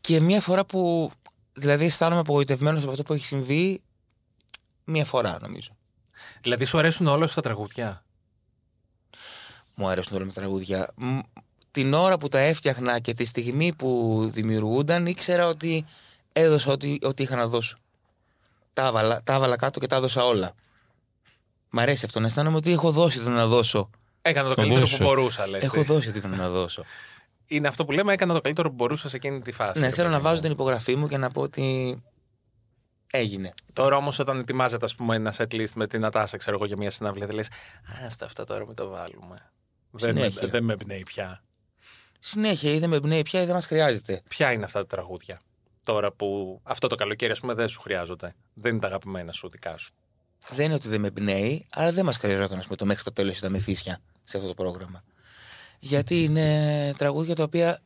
Και μία φορά που δηλαδή αισθάνομαι απογοητευμένος από αυτό που έχει συμβεί. Μία φορά νομίζω. Δηλαδή σου αρέσουν όλα σου τα τραγούδια; Μου αρέσουν όλα με τα τραγούδια. Μ, Την ώρα που τα έφτιαχνα και τη στιγμή που δημιουργούνταν ήξερα ότι έδωσα ό,τι, ό,τι είχα να δώσω. Τα έβαλα, τα έβαλα κάτω και τα έδωσα όλα. Μ' αρέσει αυτό να αισθάνομαι ότι έχω δώσει το να δώσω. Έκανα το Το καλύτερο δώσω. που μπορούσα, λες. Έχω δώσει ό,τι ήταν να δώσω. Είναι αυτό που λέμε, έκανα το καλύτερο που μπορούσα σε εκείνη τη φάση. ναι, ρε θέλω παιδί να μου. βάζω την υπογραφή μου και να πω ότι έγινε. Τώρα όμως, όταν ετοιμάζεται, ας πούμε, ένα set list με την Ατάσα, ξέρω εγώ, για μια συναυλία, δεν λες, Άστα αυτά τώρα μην το βάλουμε. Δεν με, Συνέχεια. δεν με εμπνέει πια. Συνέχεια ή δεν με εμπνέει πια ή δεν μας χρειάζεται. Ποια είναι αυτά τα τραγούδια; Τώρα που αυτό το καλοκαίρι, ας πούμε, δεν σου χρειάζονται. Δεν είναι τα αγαπημένα σου δικά σου. Δεν είναι ότι δεν με εμπνέει, αλλά δεν μας χρειαζόταν ας πούμε, το μέχρι το τέλος τα μεθύσια σε αυτό το πρόγραμμα. Γιατί είναι τραγούδια τα οποία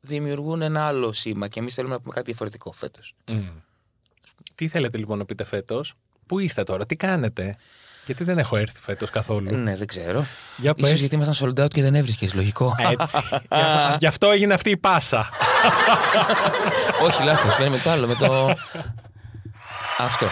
δημιουργούν ένα άλλο σήμα και εμείς θέλουμε να πούμε κάτι διαφορετικό φέτος. Τι θέλετε λοιπόν να πείτε φέτος, Πού είστε τώρα, τι κάνετε, Γιατί δεν έχω έρθει φέτος καθόλου. Ναι, δεν ξέρω. Για Ίσως πες. γιατί ήμασταν sold out και δεν έβρισκες. Λογικό. Έτσι. Γι' [LAUGHS] Γι' αυτό έγινε αυτή η πάσα. Όχι, λάθος. Μένει με το άλλο. Με το. Αυτό.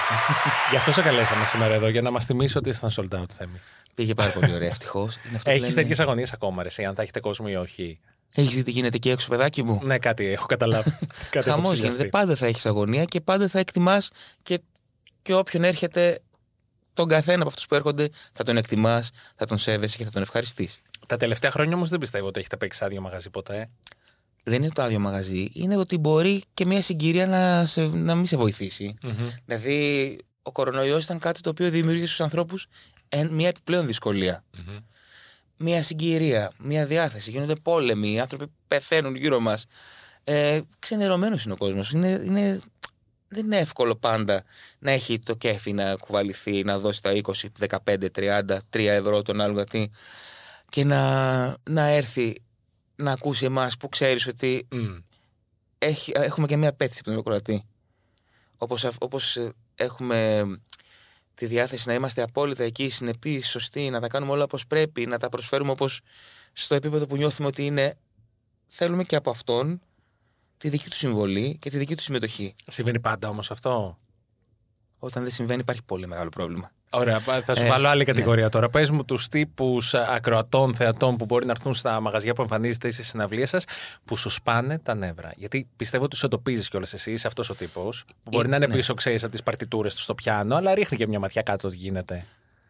Γι' αυτό σε καλέσαμε σήμερα εδώ, για να μας θυμίσει ότι ήσταν sold out, Θέμη. Πήγε πάρα πολύ ωραία. Ευτυχώς. Έχεις τέτοιες αγωνίες ακόμα, ρε, εσύ, αν θα έχετε κόσμο ή όχι. Έχεις δει τι γίνεται εκεί έξω, παιδάκι μου; Ναι, κάτι έχω καταλάβει. [LAUGHS] κάτι έχω Χαμός ψηλιαστεί. γίνεται. Πάντα θα έχεις αγωνία και πάντα θα εκτιμάς και, και όποιον έρχεται τον καθένα από αυτούς που έρχονται θα τον εκτιμάς, θα τον σέβεσαι και θα τον ευχαριστείς. Τα τελευταία χρόνια όμως δεν πιστεύω ότι έχετε παίξει άδειο μαγαζί ποτέ. Δεν είναι το άδειο μαγαζί. Είναι ότι μπορεί και μια συγκυρία να, σε, να μην σε βοηθήσει. Δηλαδή, ο κορονοϊός ήταν κάτι το οποίο δημιούργησε στους ανθρώπους μια επιπλέον δυσκολία. Μια συγκυρία, μια διάθεση. Γίνονται πόλεμοι, οι άνθρωποι πεθαίνουν γύρω μας. Ε, Ξενερωμένος είναι ο κόσμος. Είναι, είναι, δεν είναι εύκολο πάντα να έχει το κέφι να κουβαληθεί, να δώσει τα 20, 15, 30, 3 ευρώ τον άλλο γιατί και να, να έρθει να ακούσει εμάς που ξέρεις ότι Μμ. έχει, έχουμε και μια απέτηση από τον ακροατή. Όπως, αυ- όπως ε, έχουμε τη διάθεση να είμαστε απόλυτα εκεί, συνεπείς, σωστοί, να τα κάνουμε όλα όπως πρέπει, να τα προσφέρουμε όπως στο επίπεδο που νιώθουμε ότι είναι, θέλουμε και από αυτόν τη δική του συμβολή και τη δική του συμμετοχή. Συμβαίνει πάντα όμως αυτό; Όταν δεν συμβαίνει υπάρχει πολύ μεγάλο πρόβλημα. Ωραία, πα- θα σου Ε, βάλω άλλη ναι. κατηγορία τώρα. Πες μου τους τύπους ακροατών, θεατών που μπορεί να έρθουν στα μαγαζιά που εμφανίζετε ή στι συναυλίε σας που σου σπάνε τα νεύρα. Γιατί πιστεύω ότι τους εντοπίζεις κιόλας εσύ, είσαι αυτός ο τύπος. Που μπορεί Ε, να είναι ναι. πίσω, ξέρεις, από τις παρτιτούρες του στο πιάνο, αλλά ρίχνει και μια ματιά κάτω ότι γίνεται.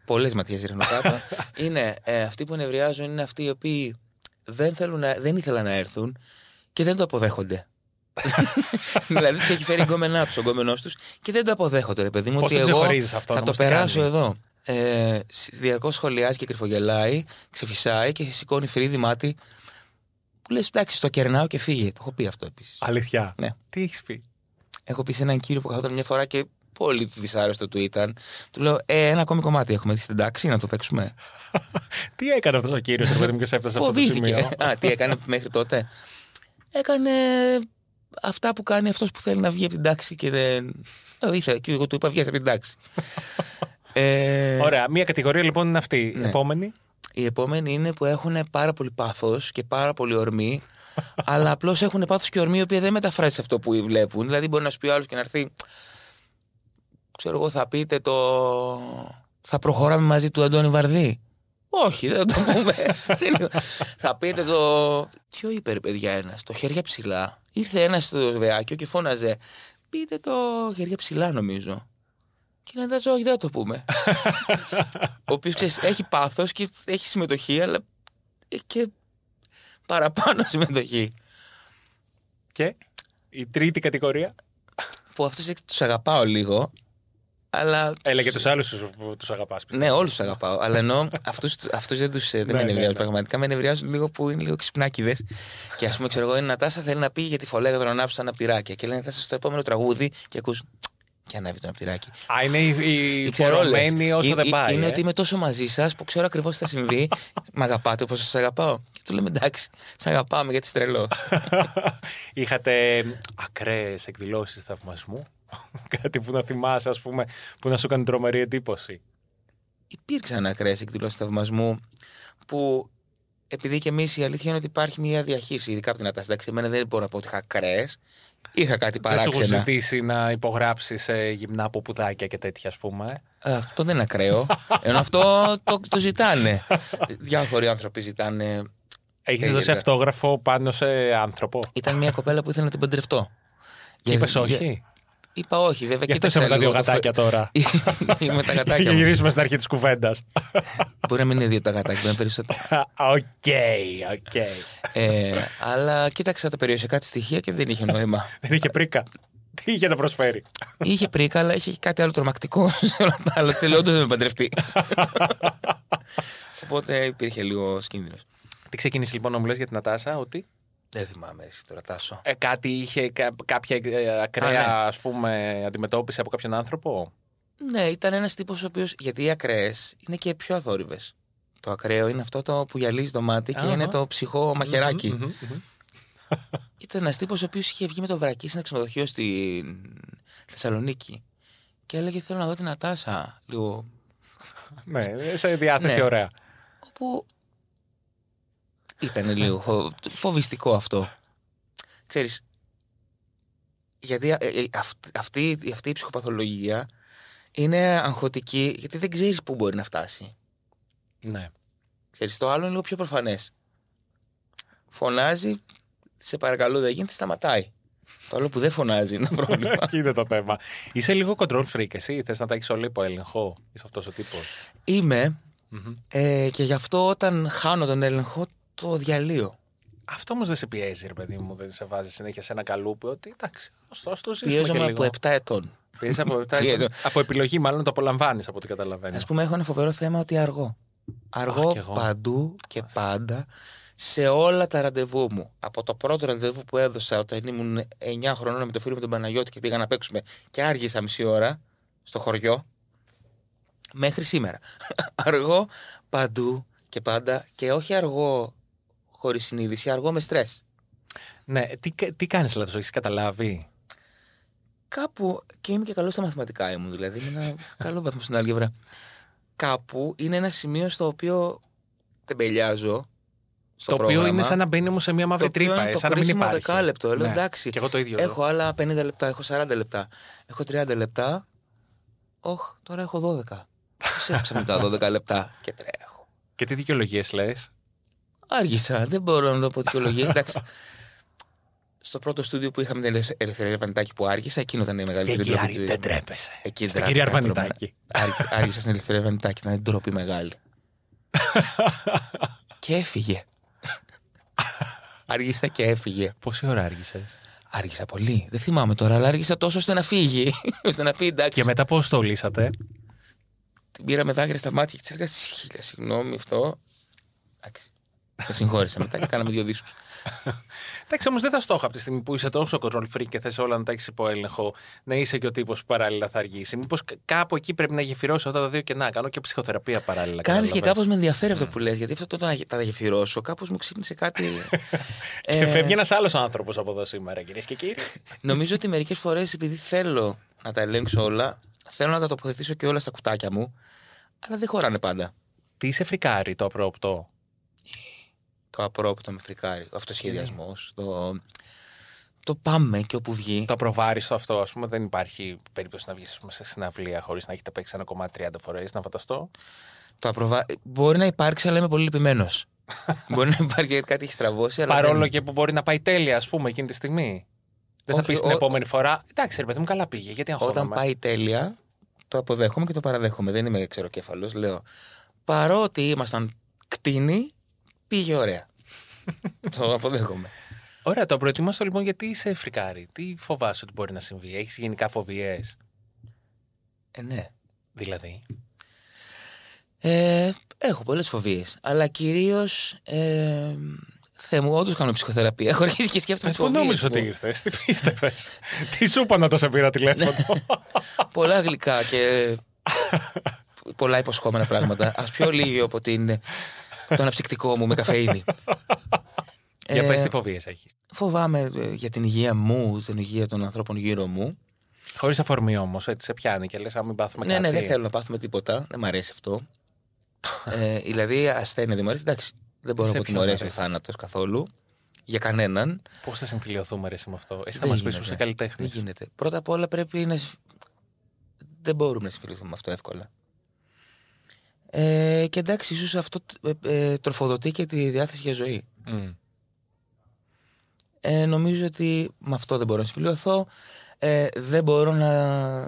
Πολλές ματιές ρίχνω κάτω. [LAUGHS] είναι ε, αυτοί που νευριάζουν, είναι αυτοί οι οποίοι δεν, θέλουν να, δεν ήθελαν να έρθουν και δεν το αποδέχονται. [LAUGHS] δηλαδή τους έχει φέρει γκόμενά τους, ο γκόμενός τους και δεν το αποδέχονται, ρε παιδί μου. Πώς ότι το εγώ ξεχωρίζεις αυτόν θα το όμως, τι περάσω κάνει; εδώ. Ε, Διαρκώς σχολιάζει και κρυφογελάει, ξεφυσάει και σηκώνει φρύδι μάτι. Που λες, εντάξει, το κερνάω και φύγε. Το έχω πει αυτό επίσης. Αλήθεια; Ναι. Τι έχεις πει; Έχω πει σε έναν κύριο που καθόταν μια φορά και πολύ δυσάρεστο του ήταν. Του λέω, ε, ένα ακόμη κομμάτι έχουμε δει στην τάξη να το παίξουμε; [LAUGHS] Τι έκανε αυτός ο κύριος, ρε παιδί μου, και σε έφτασε σε αυτό το Φοβήθηκε. σημείο; Α, τι έκανε μέχρι τότε; Έκανε αυτά που κάνει αυτός που θέλει να βγει από την τάξη και δεν. Ε, ήθελε, και εγώ του είπα: Βγαίνει από την τάξη. [LAUGHS] ε, Ωραία, μία κατηγορία λοιπόν είναι αυτή. Ναι. Επόμενη. Οι επόμενοι είναι που έχουν πάρα πολύ πάθος και πάρα πολύ ορμή, [LAUGHS] αλλά απλώς έχουν πάθος και ορμή η οποία δεν μεταφράζει σε αυτό που βλέπουν. Δηλαδή, μπορεί να σου πει ο άλλος και να έρθει. Ξέρω εγώ, θα πείτε το. Θα προχωράμε μαζί του Αντώνη Βαρδί. Όχι, δεν θα το πούμε. [LAUGHS] Δεν είναι- θα πείτε το. Ποιο είπε ρε παιδιά ένας, το χέρια ψηλά. Ήρθε ένας στο σβεάκιο και φώναζε. Πείτε το χέρια ψηλά, νομίζω. Και να εντάξει, όχι, δεν θα το πούμε. ο οποίος έχει πάθος και έχει συμμετοχή, αλλά έχει και παραπάνω συμμετοχή. Και η τρίτη κατηγορία. Που αυτού τους αγαπάω λίγο, αλλά. Έλεγε του άλλους που τους αγαπάς. Ναι, όλους τους αγαπάω. αλλά ενώ αυτού αυτούς δεν τους δεν Ναι, με ναι, ενευριάζουν ναι. πραγματικά. Με ενευριάζουν λίγο που είναι λίγο ξυπνάκιδες. και ας πούμε, ξέρω εγώ, η Νατάσα θέλει να πει για τη φωλέγα των ανάψουν αναπτυράκια. Και λένε, θα είσαι στο επόμενο τραγούδι και ακούς. Και ανάβει το αναπτυράκι. Α, είναι η, η Η ξέρω όλες. υπορωμένη όσο Ε- δεν ε- πάει. Είναι ε. ότι είμαι τόσο μαζί σας που ξέρω ακριβώς τι θα συμβεί. [LAUGHS] Μ' αγαπάτε όπως σας αγαπάω. Και του λέμε εντάξει, σε αγαπάμε γιατί είσαι τρελό. [LAUGHS] Είχατε ακραίες εκδηλώσεις θαυμασμού; Κάτι που να θυμάσαι, ας πούμε, που να σου κάνει τρομερή εντύπωση. Υπήρξαν ακραίε εκδηλώσει θαυμασμού που επειδή και εμείς η αλήθεια είναι ότι υπάρχει μια διαχείριση, ειδικά από την Ατάστα. Εντάξει, εμένα δεν μπορώ να πω ότι είχα ακραίε. Είχα κάτι Δεν σου έχω παράξενα. ζητήσει να υπογράψεις σε γυμνά από πουδάκια και τέτοια, ας πούμε. Ε, Αυτό δεν είναι ακραίο. [LAUGHS] Ενώ αυτό το, το ζητάνε. Διάφοροι άνθρωποι ζητάνε. Έχεις Ε, δώσει γενικά. αυτόγραφο πάνω σε άνθρωπο; Ήταν μια κοπέλα που ήθελα να την παντρευτώ. Και Για- είπες όχι; Για- Είπα όχι, βέβαια. Γι' αυτό είσαι κοίταξα με τα δύο λίγο το φε- γατάκια τώρα. [LAUGHS] με τα Για γατάκια μου. γυρίσουμε στην αρχή της κουβέντας. Μπορεί να μην είναι δύο τα γατάκια, να είναι περισσότερο. OK, OK. ε, αλλά κοίταξα τα περιουσιακά της στοιχεία και δεν είχε νόημα. [LAUGHS] Δεν είχε προίκα. Τι είχε να προσφέρει. είχε προίκα, αλλά είχε και κάτι άλλο τρομακτικό [LAUGHS] σε όλα τα άλλα. Θέλω όντως να με παντρευτεί. Οπότε υπήρχε λίγο κίνδυνο. Τι ξεκίνησε λοιπόν να μου λες για την Νατάσα, ότι Δεν θυμάμαι εσύ τώρα, Τάσο. ε, κάτι είχε κα- κάποια ε, ακραία Α, ναι. ας πούμε, αντιμετώπιση από κάποιον άνθρωπο; Ναι, ήταν ένας τύπος ο οποίος. Γιατί οι ακραίες είναι και πιο αθόρυβε. Το ακραίο είναι αυτό το που γυαλίζει το μάτι και Αχα. είναι το ψυχό μαχαιράκι. Μμμ, μμμ. [LAUGHS] Ήταν ένας τύπος ο οποίος είχε βγει με το βρακί σε ένα ξενοδοχείο στη Θεσσαλονίκη. Και έλεγε: Θέλω να δω την Ατάσα. Λίγο. [LAUGHS] Ναι, σε διάθεση Ναι. ωραία. Όπου ήταν λίγο φο- φοβιστικό αυτό. Ξέρεις, γιατί ε, ε, αυ- αυτή, αυτή η ψυχοπαθολογία είναι αγχωτική γιατί δεν ξέρεις πού μπορεί να φτάσει. Ναι. Ξέρεις, το άλλο είναι λίγο πιο προφανές. Φωνάζει, σε παρακαλώ δεν γίνεται, σταματάει. Το άλλο που δεν φωνάζει είναι το πρόβλημα. [LAUGHS] Εκεί είναι το θέμα. Είσαι λίγο control freak, εσύ. Θες να τα έχεις όλα υπό έλεγχο; Είσαι αυτός ο τύπος. Είμαι ε, και γι' αυτό όταν χάνω τον έλεγχο το διαλύω. Αυτό όμως δεν σε πιέζει, ρε παιδί μου. Δεν σε βάζει συνέχεια σε ένα καλούπι. Ότι εντάξει, α το ζήσουμε. Πιέζομαι και από λίγο. 7 ετών. Πιέζεσαι από, επτά Πιέζω. [LAUGHS] ετών. από επιλογή, μάλλον το απολαμβάνεις από ό,τι καταλαβαίνω. Α πούμε, έχω ένα φοβερό θέμα ότι αργώ. Αργώ Αχ, κι εγώ. παντού και πάντα σε όλα τα ραντεβού μου. Από το πρώτο ραντεβού που έδωσα όταν ήμουν 9 χρονών με το φίλο μου τον Παναγιώτη και πήγα να παίξουμε και άργησα μισή ώρα στο χωριό, μέχρι σήμερα. [LAUGHS] αργώ παντού και πάντα και όχι αργώ χωρίς συνείδηση, αργώ με στρες. Ναι, τι, τι κάνεις λάθος, έχεις καταλάβει; Κάπου, και είμαι και καλός στα μαθηματικά ήμουν, δηλαδή είμαι ένα [LAUGHS] καλό βαθμό στην άλγευρα. Κάπου είναι ένα σημείο στο οποίο τεμπελιάζω. Στο το οποίο πρόγραμμα, είναι σαν να μπαίνει όμως σε μια το μαύρη οποίο τρύπα. είναι ε, το σαν να μην κρίσιμο υπάρχει. δεκάλεπτο. Λέω Ναι. εντάξει. Και εγώ το ίδιο. Έχω άλλα 50 λεπτά, έχω 40 λεπτά, έχω 30 λεπτά. Όχ, τώρα έχω 12. Πώς έχω ξαφνικά 12 λεπτά και τρέχω. Και τι δικαιολογίες λες; Άργησα, δεν μπορώ να το πω δικαιολογία. Εντάξει. Στο πρώτο στούντιο που είχαμε την Ελευθε- Ελευθερία Βανιτάκη που άργησα, εκείνο ήταν η Και μεγαλύτερη εκεί ντροπή Άρη, της δεν μου. τρέπεσαι. Εκεί Στην ντράπηκα κυρία τρομερά. Αρβανιτάκη. Άργη- Άργησα στην Ελευθερία Βανιτάκη, ήταν ντροπή μεγάλη. [LAUGHS] και έφυγε. Άργησα και έφυγε. Πόση ώρα άργησες; Άργησα πολύ. Δεν θυμάμαι τώρα, αλλά άργησα τόσο ώστε να φύγει. [LAUGHS] ώστε να πει εντάξει. Και μετά πώς το λύσατε; Την πήρα με δάκρυα στα μάτια και της έλεγα Χίλια, συγγνώμη αυτό. Εντάξει. Με συγχώρησα μετά και κάναμε δύο δίσκους. Εντάξει, όμως δεν θα στόχο από τη στιγμή που είσαι τόσο control free και θες όλα να τα έχεις υπό έλεγχο, να είσαι και ο τύπος που παράλληλα θα αργήσει. Μήπως κάπου εκεί πρέπει να γεφυρώσει αυτά τα δύο και να κάνω και ψυχοθεραπεία παράλληλα. Κάνεις και καταλαβαίνεις. κάπως με ενδιαφέρει αυτό που λες γιατί αυτό το να τα γεφυρώσω, κάπως μου ξύπνησε κάτι. [LAUGHS] Και Ε, φεύγει ένας άλλος άνθρωπος από εδώ σήμερα, κυρίες και κύριοι. [LAUGHS] Νομίζω ότι μερικές φορές επειδή θέλω να τα ελέγξω όλα, θέλω να τα τοποθετήσω και όλα στα κουτάκια μου, αλλά δεν χωράνε πάντα. Τι είσαι φρικάρι το απρόπτο. Το απρόπτο με φρικάρει, ο αυτοσχεδιασμός, το, το πάμε και όπου βγει. Το απροβάριστο αυτό, ας πούμε, δεν υπάρχει περίπτωση να βγεις σε συναυλία χωρίς να έχετε παίξει ένα κομμάτι 30 φορές, να φανταστώ. Το απροβα... Μπορεί να υπάρξει, αλλά είμαι πολύ λυπημένος. [LAUGHS] Μπορεί να υπάρχει γιατί κάτι έχει στραβώσει, αλλά. Παρόλο δεν... και που μπορεί να πάει τέλεια, ας πούμε, εκείνη τη στιγμή. Δεν θα Όχι, πεις την ο- επόμενη φορά. Εντάξει, ρε παιδί μου, καλά πήγε. Γιατί αγχώνομαι. Όταν πάει τέλεια, το αποδέχομαι και το παραδέχομαι. Δεν είμαι ξεροκέφαλο. Λέω. Παρότι ήμασταν κτίνοι, πήγε ωραία. [LAUGHS] το αποδέχομαι. Ωραία, το προετοιμάσαι λοιπόν γιατί είσαι φρικάρι. Τι φοβάσαι ότι μπορεί να συμβεί. Έχεις γενικά φοβίες; Ε, ναι. Δηλαδή; Ε, έχω πολλές φοβίες. Αλλά κυρίως. Ε, Θεέ μου, όντως κάνω ψυχοθεραπεία. Έχω αρχίσει και σκέφτομαι τις Πού φοβίες. νόμιζε ότι ήρθες, τι πίστευε. [LAUGHS] τι σου είπα να το σε πήρα τηλέφωνο; Πολλά γλυκά και [LAUGHS] πολλά υποσχόμενα πράγματα. Α πιω λίγο από την, το αναψυκτικό μου με καφέινη. [LAUGHS] Για Ε, πες τι φοβίες έχεις. Φοβάμαι ε, για την υγεία μου, την υγεία των ανθρώπων γύρω μου. Χωρίς αφορμή όμως, έτσι σε πιάνει και λες: Αν μην πάθουμε ναι, κάτι. ναι, δεν θέλω να πάθουμε τίποτα. Δεν μ' αρέσει αυτό. [LAUGHS] ε, δηλαδή, ασθένεια δεν μου αρέσει. Εντάξει, δεν μπορώ Σε να πω ότι ποιον μου αρέσει ο αρέσει; θάνατος καθόλου. Για κανέναν. Πώς θα συμφιλειωθούμε ρε, εσύ με αυτό; Εσύ θα Δεν μας πεις γίνεται. που είσαι καλλιτέχνης. Δεν γίνεται. Πρώτα απ' όλα πρέπει να. συμφ- Δεν μπορούμε να συμφιλειωθούμε με αυτό εύκολα. Ε, και εντάξει, ίσως αυτό ε, ε, τροφοδοτεί και τη διάθεση για ζωή. Ε, νομίζω ότι με αυτό δεν μπορώ να συμφιλειωθώ. Ε, δεν μπορώ να,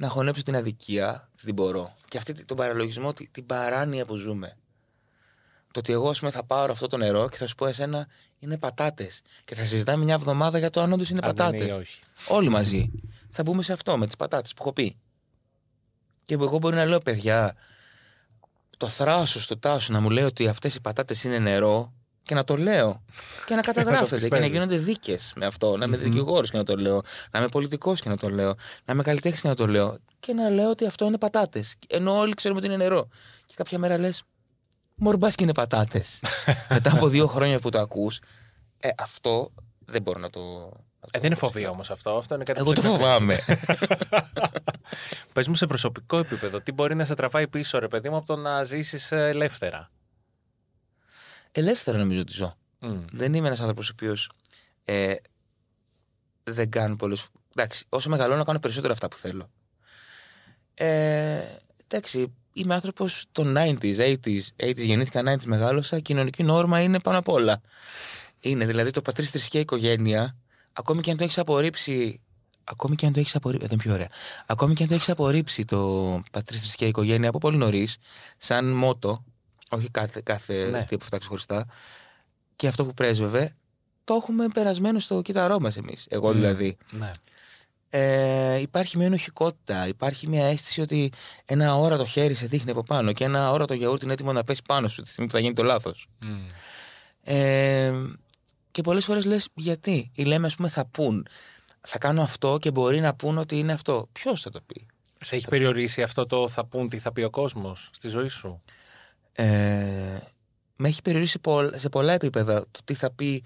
να χωνέψω την αδικία. Δεν μπορώ. Και αυτή τον παραλογισμό, τη- την παράνοια που ζούμε. Το ότι εγώ, ας πούμε, θα πάρω αυτό το νερό και θα σου πω εσένα είναι πατάτες. Και θα συζητάμε μια εβδομάδα για το αν όντως είναι Αν είναι ή πατάτε. όχι. Όλοι μαζί. Θα μπούμε σε αυτό με τις πατάτες που έχω πει. Και εγώ μπορεί να λέω, παιδιά, το θράσος του τάσου να μου λέει ότι αυτές οι πατάτες είναι νερό και να το λέω. Και να [LAUGHS] καταγράφεται και να πιστεύεις. γίνονται δίκες με αυτό. Να είμαι δικηγόρος και να το λέω. Να είμαι πολιτικός και να το λέω. Να είμαι καλλιτέχνης και να το λέω. Και να λέω ότι αυτό είναι πατάτες. Ενώ όλοι ξέρουμε ότι είναι νερό. Και κάποια μέρα λες, Μορμπάς και είναι πατάτες. [LAUGHS] Μετά από δύο χρόνια που το ακούς, ε, αυτό δεν μπορώ να το. Να το Ε, δεν είναι πω φοβία όμως αυτό. Αυτό είναι κάτι Εγώ που το σε- φοβάμαι. [LAUGHS] Πες μου σε προσωπικό επίπεδο, τι μπορεί να σε τραβάει πίσω, ρε παιδί μου, από το να ζήσεις ελεύθερα; Ελεύθερα νομίζω ότι ζω. Μμ. Δεν είμαι ένας άνθρωπος ο οποίος ε, δεν κάνει πολλέ. Εντάξει, όσο μεγαλώνω, κάνω περισσότερα αυτά που θέλω. Ε, εντάξει, είμαι άνθρωπος των 90s, 80s. 80s γεννήθηκα, 90s μεγάλωσα. Κοινωνική νόρμα είναι πάνω απ' όλα. Είναι δηλαδή το πατρί θρησκεία οικογένεια. Ακόμη και αν το έχεις απορρίψει. Ακόμη και αν το έχεις απορρίψει. Εδώ είναι πιο ωραία. Ακόμη και αν το έχεις απορρίψει το πατρί θρησκεία οικογένεια από πολύ νωρίς, σαν μότο, όχι κάθε, κάθε Ναι. τι από αυτά ξεχωριστά, και αυτό που πρέσβευε, το έχουμε περασμένο στο κύτταρό μας εμείς. Εγώ δηλαδή. Ναι. Ε, υπάρχει μια ενοχικότητα. Υπάρχει μια αίσθηση ότι ένα όρατο χέρι σε δείχνει από πάνω και ένα όρατο γιαούρτι είναι έτοιμο να πέσει πάνω σου τη στιγμή που θα γίνει το λάθος. Μμ. Ε, και πολλές φορές λες γιατί. Ή λέμε, ας πούμε, θα πούν. Θα κάνω αυτό και μπορεί να πούν ότι είναι αυτό. Ποιος θα το πει; Σε έχει περιορίσει αυτό το θα πούν τι θα πει ο κόσμος στη ζωή σου; Ε, με έχει περιορίσει πολλ- σε πολλά επίπεδα το τι θα πει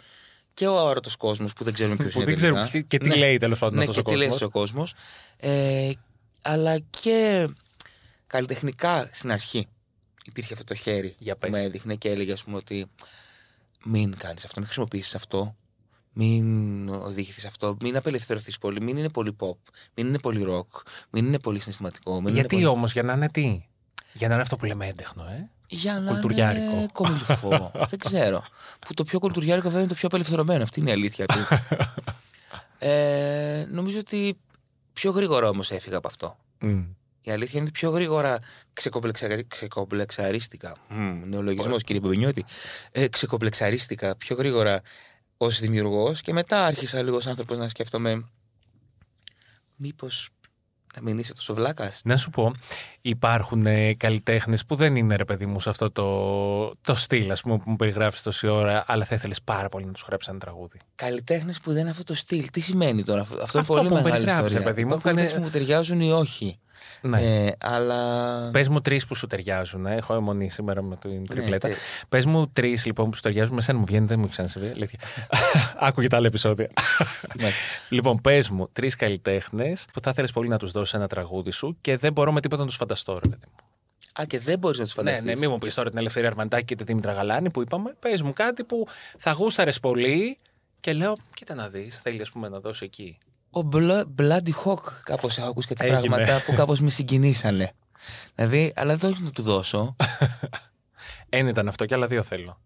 και ο αόρατος κόσμος που δεν ξέρουμε ποιος Που είναι. δεν τελικά. ξέρουμε ποιοι- και τι Ναι. λέει τέλος πάντων ναι, αυτός και ο τι λέει κόσμος. ο κόσμος. Ε, αλλά και καλλιτεχνικά στην αρχή υπήρχε αυτό το χέρι Για που πες. με έδειχνε και έλεγε ας πούμε ότι μην κάνεις αυτό, μην χρησιμοποιήσεις αυτό, μην οδηγηθείς αυτό, μην απελευθερωθείς πολύ, μην είναι πολύ pop, μην είναι πολύ rock, μην είναι πολύ συναισθηματικό. Μην Γιατί είναι πολύ... όμως, για να είναι τι; Για να είναι αυτό που λέμε έντεχνο, ε; Για να κουλτουριάρικο. είναι κομιλφό. [LAUGHS] δεν ξέρω. Που το πιο κουλτουριάρικο βέβαια είναι το πιο απελευθερωμένο. Αυτή είναι η αλήθεια του. [LAUGHS] ε, νομίζω ότι πιο γρήγορα όμως έφυγα από αυτό. Η αλήθεια είναι ότι πιο γρήγορα ξεκομπλεξα... ξεκομπλεξαρίστηκα. Μμμ, Νεολογισμός, κύριε Παπενιώτη. Ε, ξεκομπλεξαρίστηκα πιο γρήγορα ως δημιουργός και μετά άρχισα λίγος ω άνθρωπος να σκέφτομαι. Μήπως να μην είσαι τόσο βλάκας. Να σου πω, υπάρχουν ε, καλλιτέχνες που δεν είναι ρε παιδί μου σε αυτό το, το στυλ, ας πούμε, που μου περιγράφεις τόση ώρα, αλλά θα ήθελες πάρα πολύ να τους γράψεις ένα τραγούδι. Καλλιτέχνες που δεν είναι αυτό το στυλ. Τι σημαίνει τώρα αυτό; Αυτό, Αυτό είναι πολύ που μεγάλη περιγράφεις, ιστορία. ρε παιδί μου, Υπάρχουν που είναι- καλλιτέχνες που μου ταιριάζουν ή όχι. Ναι. Ε, αλλά. Πες μου τρεις που σου ταιριάζουν. Ε. Έχω αιμονή σήμερα με την τριπλέτα. τε- Πες μου τρεις λοιπόν που σου ταιριάζουν. Με σένα μου βγαίνει, δεν μου έχει ξανασυμβεί. Αλήθεια. [LAUGHS] Άκουγε τα άλλα επεισόδια. Ναι. λοιπόν, πες μου τρεις καλλιτέχνες που θα ήθελες πολύ να τους δώσεις ένα τραγούδι σου και δεν μπορώ με τίποτα να τους φανταστώ, ρε παιδί μου. Α, και δεν μπορείς να τους Ναι, φανταστείς. ναι, μην μου πεις τώρα την Ελευθερία Αρμαντάκη και τη Δήμητρα Γαλάνη που είπαμε. Πες μου κάτι που θα γούσταρε πολύ και λέω, κοίτα να δεις, θέλει ας πούμε να δώσει εκεί. Ο Bla- Bloody Hawk, κάπως έχω ακούσει κάτι Έγινε. πράγματα που κάπως με συγκινήσανε. Δηλαδή, αλλά δεν όχι να του δώσω, [LAUGHS] Ένα ήταν αυτό και άλλα δύο θέλω.